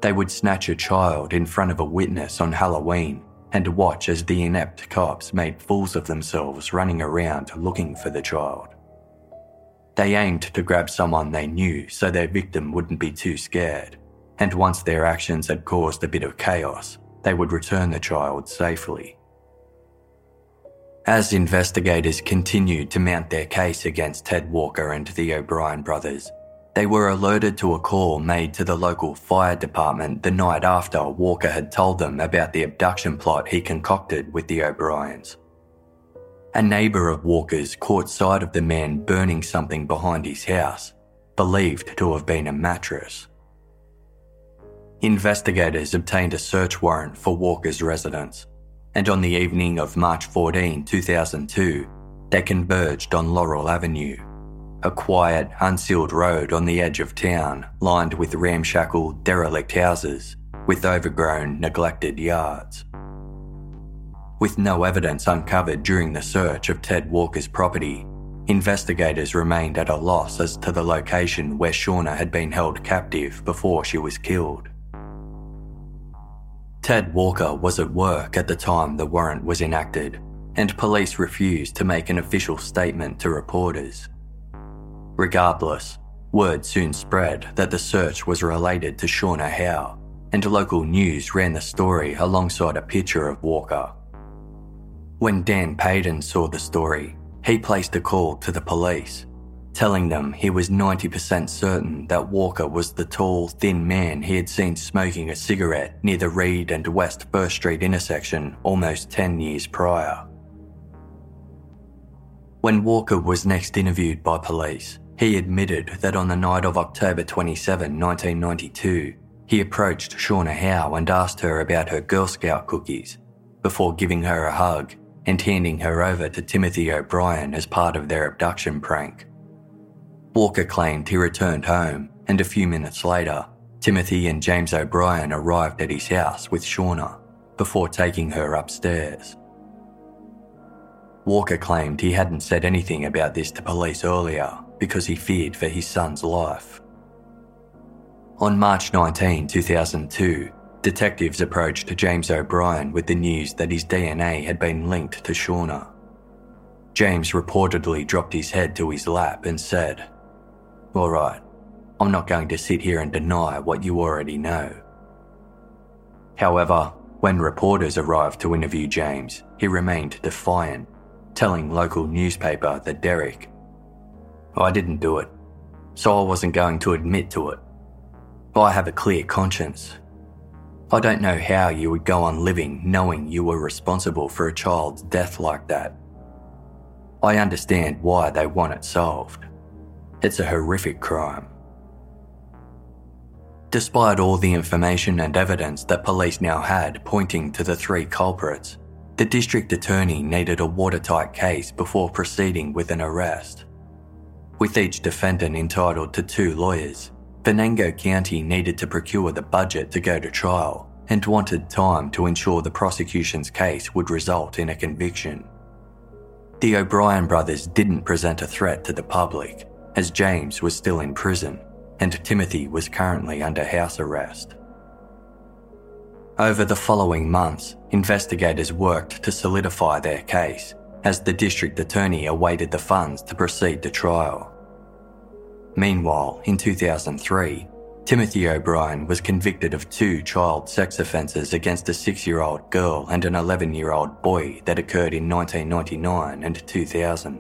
They would snatch a child in front of a witness on Halloween and watch as the inept cops made fools of themselves running around looking for the child. They aimed to grab someone they knew so their victim wouldn't be too scared, and once their actions had caused a bit of chaos, they would return the child safely. As investigators continued to mount their case against Ted Walker and the O'Brien brothers, they were alerted to a call made to the local fire department the night after Walker had told them about the abduction plot he concocted with the O'Briens. A neighbour of Walker's caught sight of the man burning something behind his house, believed to have been a mattress. Investigators obtained a search warrant for Walker's residence, and on the evening of March 14, 2002, they converged on Laurel Avenue, a quiet, unsealed road on the edge of town lined with ramshackle, derelict houses with overgrown, neglected yards. With no evidence uncovered during the search of Ted Walker's property, investigators remained at a loss as to the location where Shauna had been held captive before she was killed. Ted Walker was at work at the time the warrant was enacted, and police refused to make an official statement to reporters. Regardless, word soon spread that the search was related to Shauna Howe, and local news ran the story alongside a picture of Walker. When Dan Payton saw the story, he placed a call to the police, telling them he was 90% certain that Walker was the tall, thin man he had seen smoking a cigarette near the Reed and West First Street intersection almost 10 years prior. When Walker was next interviewed by police, he admitted that on the night of October 27, 1992, he approached Shauna Howe and asked her about her Girl Scout cookies before giving her a hug and handing her over to Timothy O'Brien as part of their abduction prank. Walker claimed he returned home, and a few minutes later, Timothy and James O'Brien arrived at his house with Shauna before taking her upstairs. Walker claimed he hadn't said anything about this to police earlier because he feared for his son's life. On March 19, 2002, detectives approached James O'Brien with the news that his DNA had been linked to Shauna. James reportedly dropped his head to his lap and said, All right, I'm not going to sit here and deny what you already know. However, when reporters arrived to interview James, he remained defiant, telling local newspaper that Derrick, I didn't do it, so I wasn't going to admit to it. I have a clear conscience. I don't know how you would go on living knowing you were responsible for a child's death like that. I understand why they want it solved. It's a horrific crime. Despite all the information and evidence that police now had pointing to the three culprits, the district attorney needed a watertight case before proceeding with an arrest. With each defendant entitled to two lawyers, Venango County needed to procure the budget to go to trial and wanted time to ensure the prosecution's case would result in a conviction. The O'Brien brothers didn't present a threat to the public, as James was still in prison and Timothy was currently under house arrest. Over the following months, investigators worked to solidify their case as the district attorney awaited the funds to proceed to trial. Meanwhile, in 2003, Timothy O'Brien was convicted of two child sex offences against a six year old girl and an 11 year old boy that occurred in 1999 and 2000.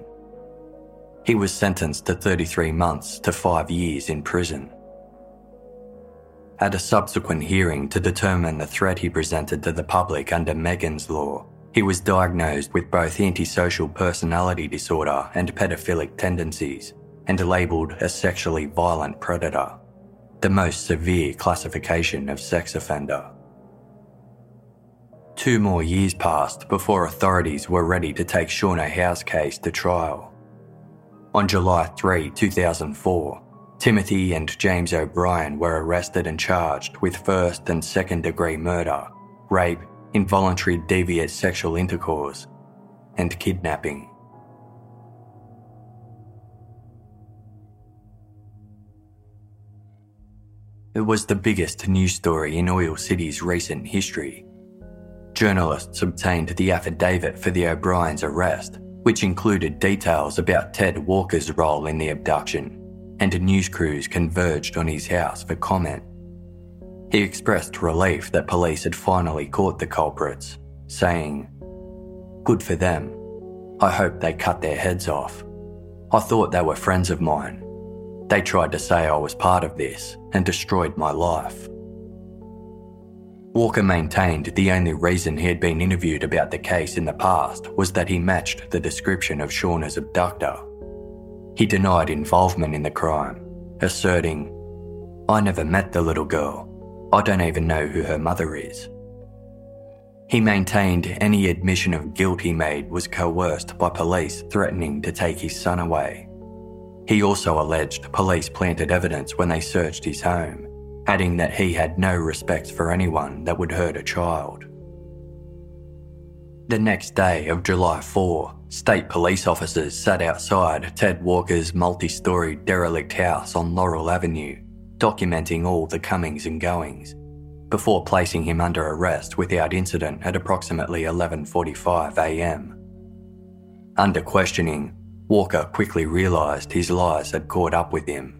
He was sentenced to 33 months to five years in prison. At a subsequent hearing to determine the threat he presented to the public under Megan's Law, he was diagnosed with both antisocial personality disorder and pedophilic tendencies and labelled a sexually violent predator, the most severe classification of sex offender. Two more years passed before authorities were ready to take Shauna Howe's case to trial. On July 3, 2004, Timothy and James O'Brien were arrested and charged with first and second degree murder, rape, involuntary deviant sexual intercourse, and kidnapping. It was the biggest news story in Oil City's recent history. Journalists obtained the affidavit for the O'Brien's arrest, which included details about Ted Walker's role in the abduction, and news crews converged on his house for comment. He expressed relief that police had finally caught the culprits, saying, Good for them. I hope they cut their heads off. I thought they were friends of mine. They tried to say I was part of this and destroyed my life. Walker maintained the only reason he had been interviewed about the case in the past was that he matched the description of Shauna's abductor. He denied involvement in the crime, asserting, I never met the little girl. I don't even know who her mother is. He maintained any admission of guilt he made was coerced by police threatening to take his son away. He also alleged police planted evidence when they searched his home, adding that he had no respect for anyone that would hurt a child. The next day of July 4, state police officers sat outside Ted Walker's multi story derelict house on Laurel Avenue, documenting all the comings and goings, before placing him under arrest without incident at approximately 11:45 a.m. Under questioning, Walker quickly realised his lies had caught up with him.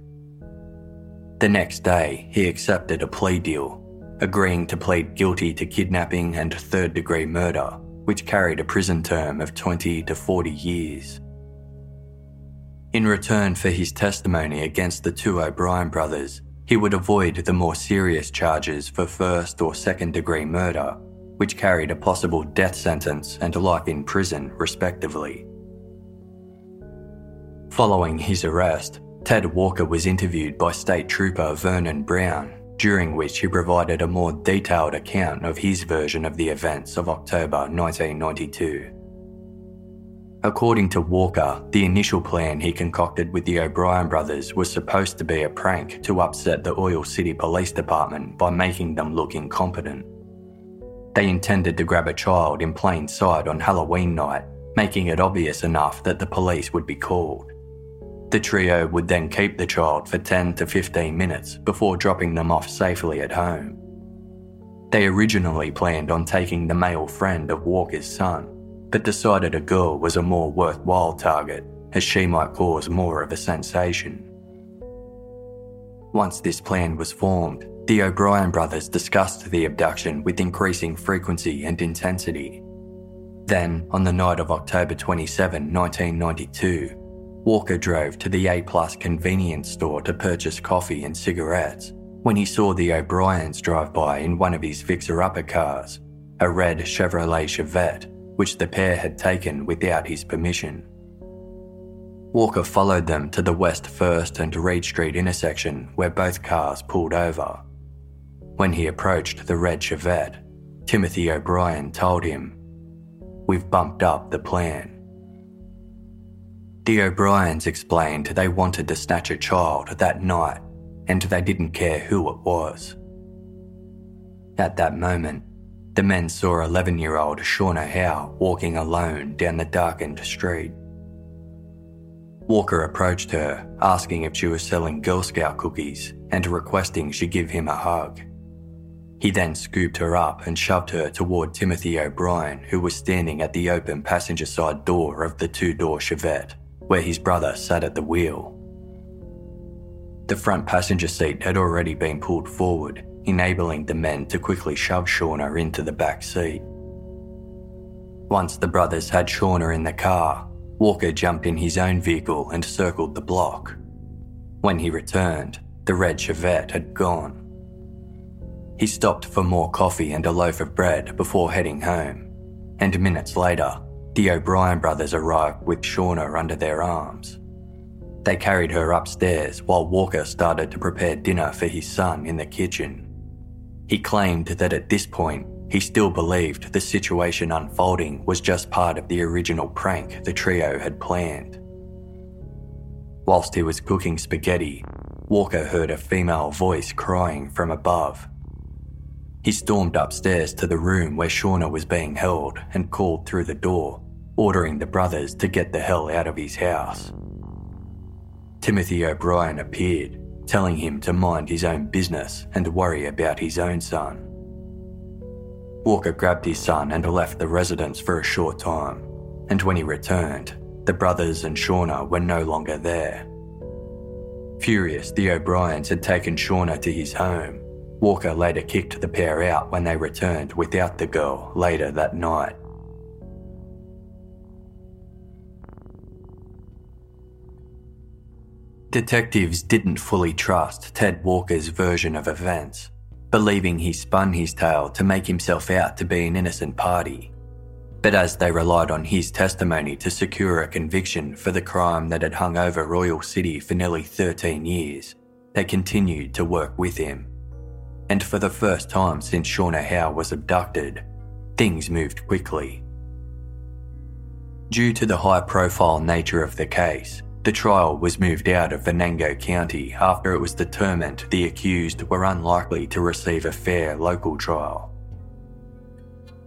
The next day, he accepted a plea deal, agreeing to plead guilty to kidnapping and third degree murder, which carried a prison term of 20 to 40 years. In return for his testimony against the two O'Brien brothers, he would avoid the more serious charges for first or second degree murder, which carried a possible death sentence and life in prison, respectively. Following his arrest, Ted Walker was interviewed by State Trooper Vernon Brown, during which he provided a more detailed account of his version of the events of October 1992. According to Walker, the initial plan he concocted with the O'Brien brothers was supposed to be a prank to upset the Oil City Police Department by making them look incompetent. They intended to grab a child in plain sight on Halloween night, making it obvious enough that the police would be called. The trio would then keep the child for 10 to 15 minutes before dropping them off safely at home. They originally planned on taking the male friend of Walker's son, but decided a girl was a more worthwhile target as she might cause more of a sensation. Once this plan was formed, the O'Brien brothers discussed the abduction with increasing frequency and intensity. Then, on the night of October 27, 1992, Walker drove to the A Plus convenience store to purchase coffee and cigarettes when he saw the O'Briens drive by in one of his fixer upper cars, a red Chevrolet Chevette, which the pair had taken without his permission. Walker followed them to the West 1st and Reed Street intersection where both cars pulled over. When he approached the red Chevette, Timothy O'Brien told him, We've bumped up the plan. The O'Briens explained they wanted to snatch a child that night and they didn't care who it was. At that moment, the men saw 11 year old Shauna Howe walking alone down the darkened street. Walker approached her, asking if she was selling Girl Scout cookies and requesting she give him a hug. He then scooped her up and shoved her toward Timothy O'Brien, who was standing at the open passenger side door of the two door Chevette where his brother sat at the wheel. The front passenger seat had already been pulled forward, enabling the men to quickly shove Shauna into the back seat. Once the brothers had Shauna in the car, Walker jumped in his own vehicle and circled the block. When he returned, the red Chevette had gone. He stopped for more coffee and a loaf of bread before heading home, and minutes later, the O'Brien brothers arrived with Shauna under their arms. They carried her upstairs while Walker started to prepare dinner for his son in the kitchen. He claimed that at this point, he still believed the situation unfolding was just part of the original prank the trio had planned. Whilst he was cooking spaghetti, Walker heard a female voice crying from above. He stormed upstairs to the room where Shauna was being held and called through the door, ordering the brothers to get the hell out of his house. Timothy O'Brien appeared, telling him to mind his own business and worry about his own son. Walker grabbed his son and left the residence for a short time, and when he returned, the brothers and Shauna were no longer there. Furious, the O'Briens had taken Shauna to his home Walker later kicked the pair out when they returned without the girl later that night. Detectives didn't fully trust Ted Walker's version of events, believing he spun his tale to make himself out to be an innocent party. But as they relied on his testimony to secure a conviction for the crime that had hung over Oil City for nearly 13 years, they continued to work with him and for the first time since Shauna Howe was abducted, things moved quickly. Due to the high profile nature of the case, the trial was moved out of Venango County after it was determined the accused were unlikely to receive a fair local trial.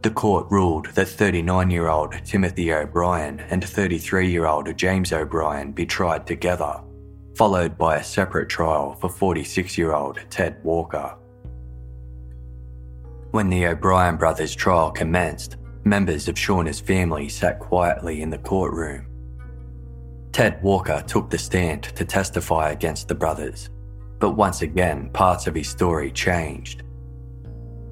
The court ruled that 39 year old Timothy O'Brien and 33 year old James O'Brien be tried together, followed by a separate trial for 46 year old Ted Walker. When the O'Brien brothers' trial commenced, members of Shauna's family sat quietly in the courtroom. Ted Walker took the stand to testify against the brothers, but once again, parts of his story changed.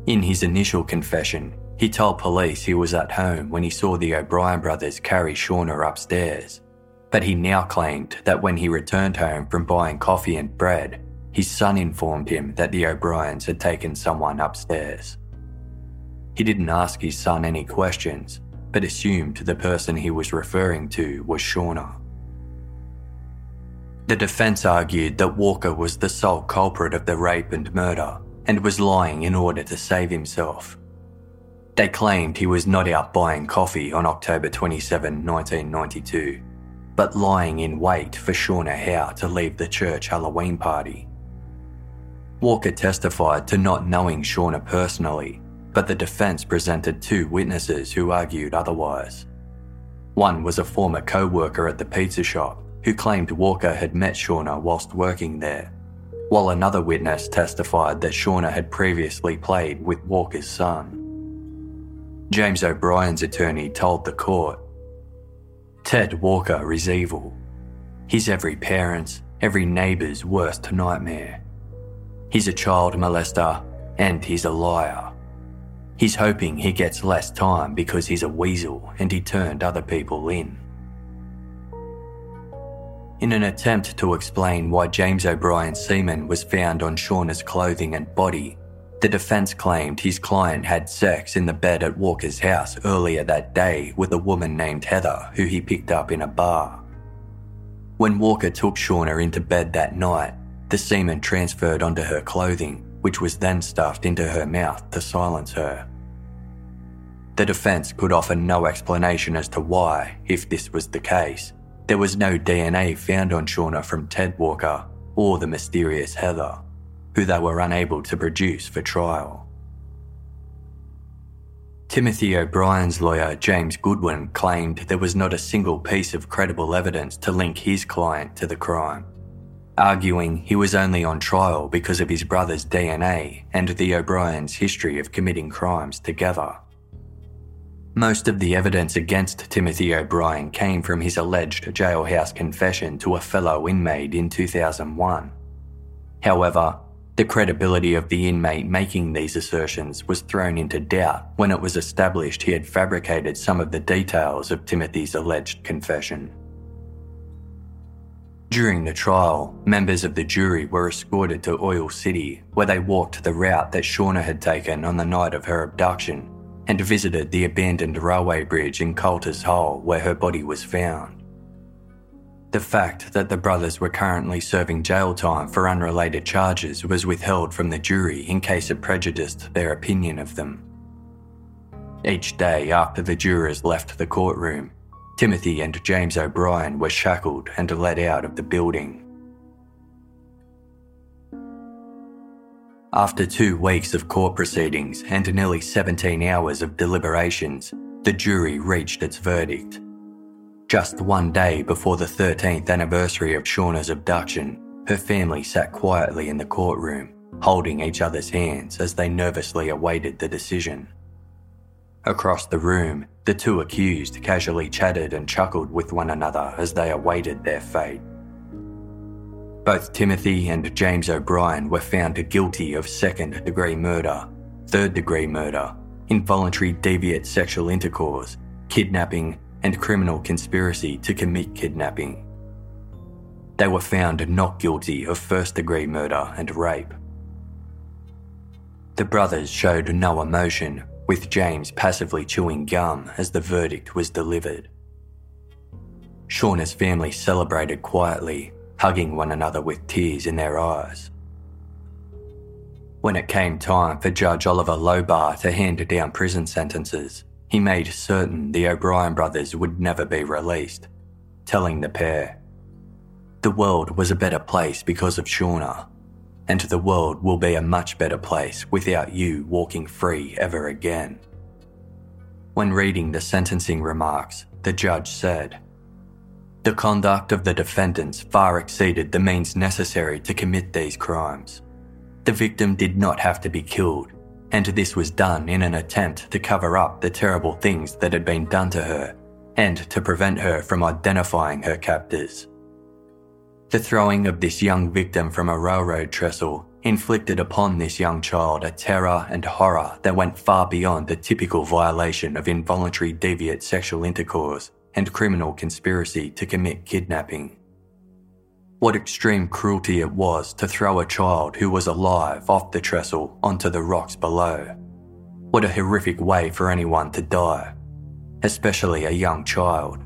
In his initial confession, he told police he was at home when he saw the O'Brien brothers carry Shauna upstairs, but he now claimed that when he returned home from buying coffee and bread, his son informed him that the O'Briens had taken someone upstairs. He didn't ask his son any questions, but assumed the person he was referring to was Shauna. The defence argued that Walker was the sole culprit of the rape and murder and was lying in order to save himself. They claimed he was not out buying coffee on October 27, 1992, but lying in wait for Shauna Howe to leave the church Halloween party. Walker testified to not knowing Shauna personally, but the defence presented two witnesses who argued otherwise. One was a former co worker at the pizza shop who claimed Walker had met Shauna whilst working there, while another witness testified that Shauna had previously played with Walker's son. James O'Brien's attorney told the court Ted Walker is evil. He's every parent's, every neighbour's worst nightmare. He's a child molester and he's a liar. He's hoping he gets less time because he's a weasel and he turned other people in. In an attempt to explain why James O'Brien's semen was found on Shauna's clothing and body, the defence claimed his client had sex in the bed at Walker's house earlier that day with a woman named Heather who he picked up in a bar. When Walker took Shauna into bed that night, the semen transferred onto her clothing, which was then stuffed into her mouth to silence her. The defence could offer no explanation as to why, if this was the case, there was no DNA found on Shauna from Ted Walker or the mysterious Heather who they were unable to produce for trial. Timothy O'Brien's lawyer, James Goodwin, claimed there was not a single piece of credible evidence to link his client to the crime, arguing he was only on trial because of his brother's DNA and the O'Brien's history of committing crimes together. Most of the evidence against Timothy O'Brien came from his alleged jailhouse confession to a fellow inmate in 2001. However, the credibility of the inmate making these assertions was thrown into doubt when it was established he had fabricated some of the details of Timothy's alleged confession. During the trial, members of the jury were escorted to Oil City, where they walked the route that Shauna had taken on the night of her abduction and visited the abandoned railway bridge in Coulter's Hole where her body was found. The fact that the brothers were currently serving jail time for unrelated charges was withheld from the jury in case it prejudiced their opinion of them. Each day after the jurors left the courtroom, Timothy and James O'Brien were shackled and led out of the building. After two weeks of court proceedings and nearly 17 hours of deliberations, the jury reached its verdict. Just one day before the 13th anniversary of Shauna's abduction, her family sat quietly in the courtroom, holding each other's hands as they nervously awaited the decision. Across the room, the two accused casually chatted and chuckled with one another as they awaited their fate. Both Timothy and James O'Brien were found guilty of second degree murder, third degree murder, involuntary deviate sexual intercourse, kidnapping, and criminal conspiracy to commit kidnapping. They were found not guilty of first degree murder and rape. The brothers showed no emotion, with James passively chewing gum as the verdict was delivered. Shauna's family celebrated quietly, hugging one another with tears in their eyes. When it came time for Judge Oliver Lobaugh to hand down prison sentences, he made certain the O'Brien brothers would never be released, telling the pair, The world was a better place because of Shauna, and the world will be a much better place without you walking free ever again. When reading the sentencing remarks, the judge said, The conduct of the defendants far exceeded the means necessary to commit these crimes. The victim did not have to be killed, and this was done in an attempt to cover up the terrible things that had been done to her and to prevent her from identifying her captors. The throwing of this young victim from a railroad trestle inflicted upon this young child a terror and horror that went far beyond the typical violation of involuntary deviate sexual intercourse and criminal conspiracy to commit kidnapping. What extreme cruelty it was to throw a child who was alive off the trestle onto the rocks below. What a horrific way for anyone to die, especially a young child.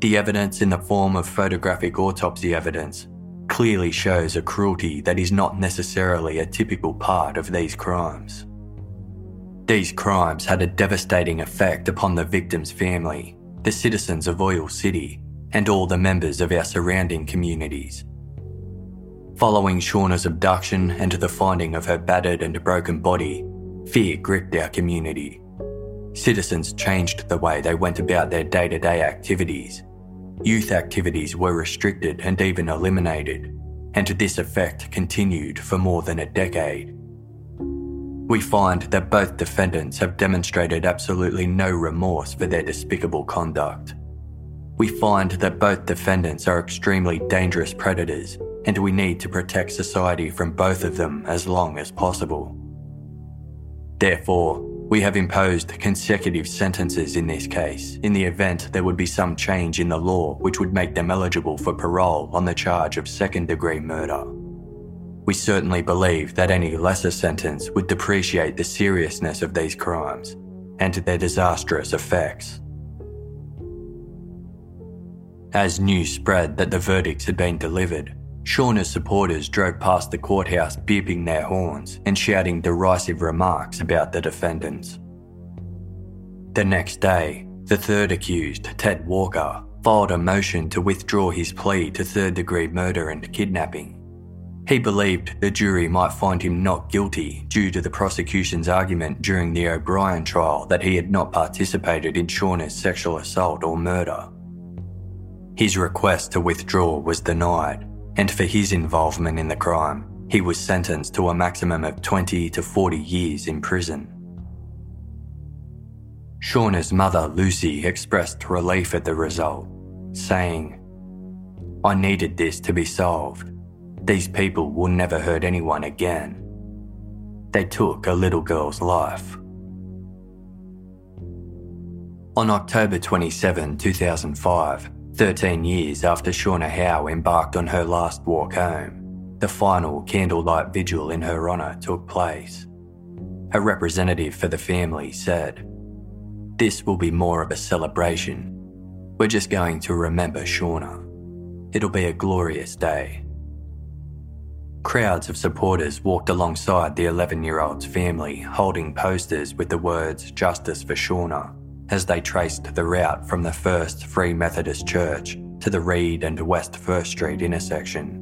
The evidence in the form of photographic autopsy evidence clearly shows a cruelty that is not necessarily a typical part of these crimes. These crimes had a devastating effect upon the victim's family, the citizens of Oil City, and all the members of our surrounding communities. Following Shauna's abduction and the finding of her battered and broken body, fear gripped our community. Citizens changed the way they went about their day to day activities. Youth activities were restricted and even eliminated, and this effect continued for more than a decade. We find that both defendants have demonstrated absolutely no remorse for their despicable conduct. We find that both defendants are extremely dangerous predators, and we need to protect society from both of them as long as possible. Therefore, we have imposed consecutive sentences in this case in the event there would be some change in the law which would make them eligible for parole on the charge of second degree murder. We certainly believe that any lesser sentence would depreciate the seriousness of these crimes and their disastrous effects. As news spread that the verdicts had been delivered, Shauna's supporters drove past the courthouse beeping their horns and shouting derisive remarks about the defendants. The next day, the third accused, Ted Walker, filed a motion to withdraw his plea to third degree murder and kidnapping. He believed the jury might find him not guilty due to the prosecution's argument during the O'Brien trial that he had not participated in Shauna's sexual assault or murder. His request to withdraw was denied, and for his involvement in the crime, he was sentenced to a maximum of 20 to 40 years in prison. Shauna's mother, Lucy, expressed relief at the result, saying, I needed this to be solved. These people will never hurt anyone again. They took a little girl's life. On October 27, 2005, 13 years after Shauna Howe embarked on her last walk home, the final candlelight vigil in her honour took place. A representative for the family said, This will be more of a celebration. We're just going to remember Shauna. It'll be a glorious day. Crowds of supporters walked alongside the 11 year old's family, holding posters with the words Justice for Shauna as they traced the route from the First Free Methodist Church to the Reed and West First Street intersection.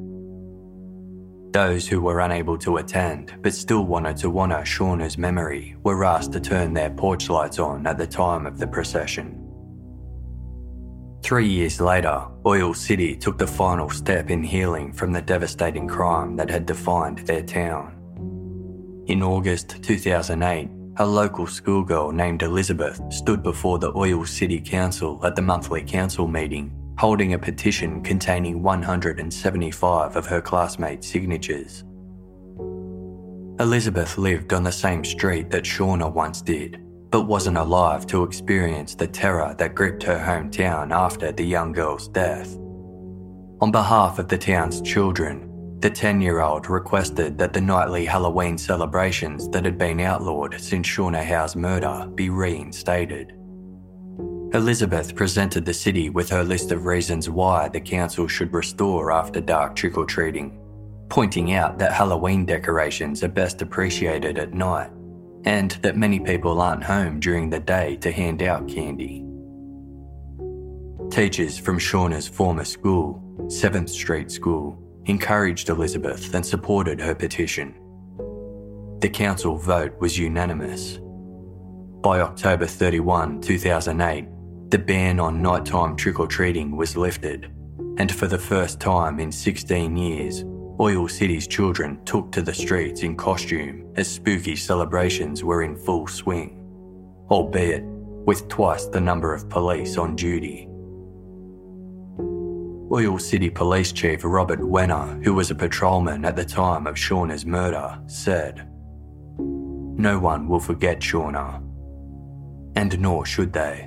Those who were unable to attend but still wanted to honour Shauna's memory were asked to turn their porch lights on at the time of the procession. Three years later, Oil City took the final step in healing from the devastating crime that had defined their town. In August 2008, a local schoolgirl named Elizabeth stood before the Oil City Council at the monthly council meeting, holding a petition containing 175 of her classmates' signatures. Elizabeth lived on the same street that Shauna once did, but wasn't alive to experience the terror that gripped her hometown after the young girl's death. On behalf of the town's children, the 10 year old requested that the nightly Halloween celebrations that had been outlawed since Shauna Howe's murder be reinstated. Elizabeth presented the city with her list of reasons why the council should restore after dark trick or treating, pointing out that Halloween decorations are best appreciated at night and that many people aren't home during the day to hand out candy. Teachers from Shauna's former school, 7th Street School, encouraged Elizabeth and supported her petition. The council vote was unanimous. By October 31, 2008, the ban on nighttime trick or treating was lifted, and for the first time in 16 years, Oil City's children took to the streets in costume as spooky celebrations were in full swing, albeit with twice the number of police on duty. Oil City Police Chief Robert Wenner, who was a patrolman at the time of Shauna's murder, said, No one will forget Shauna, and nor should they.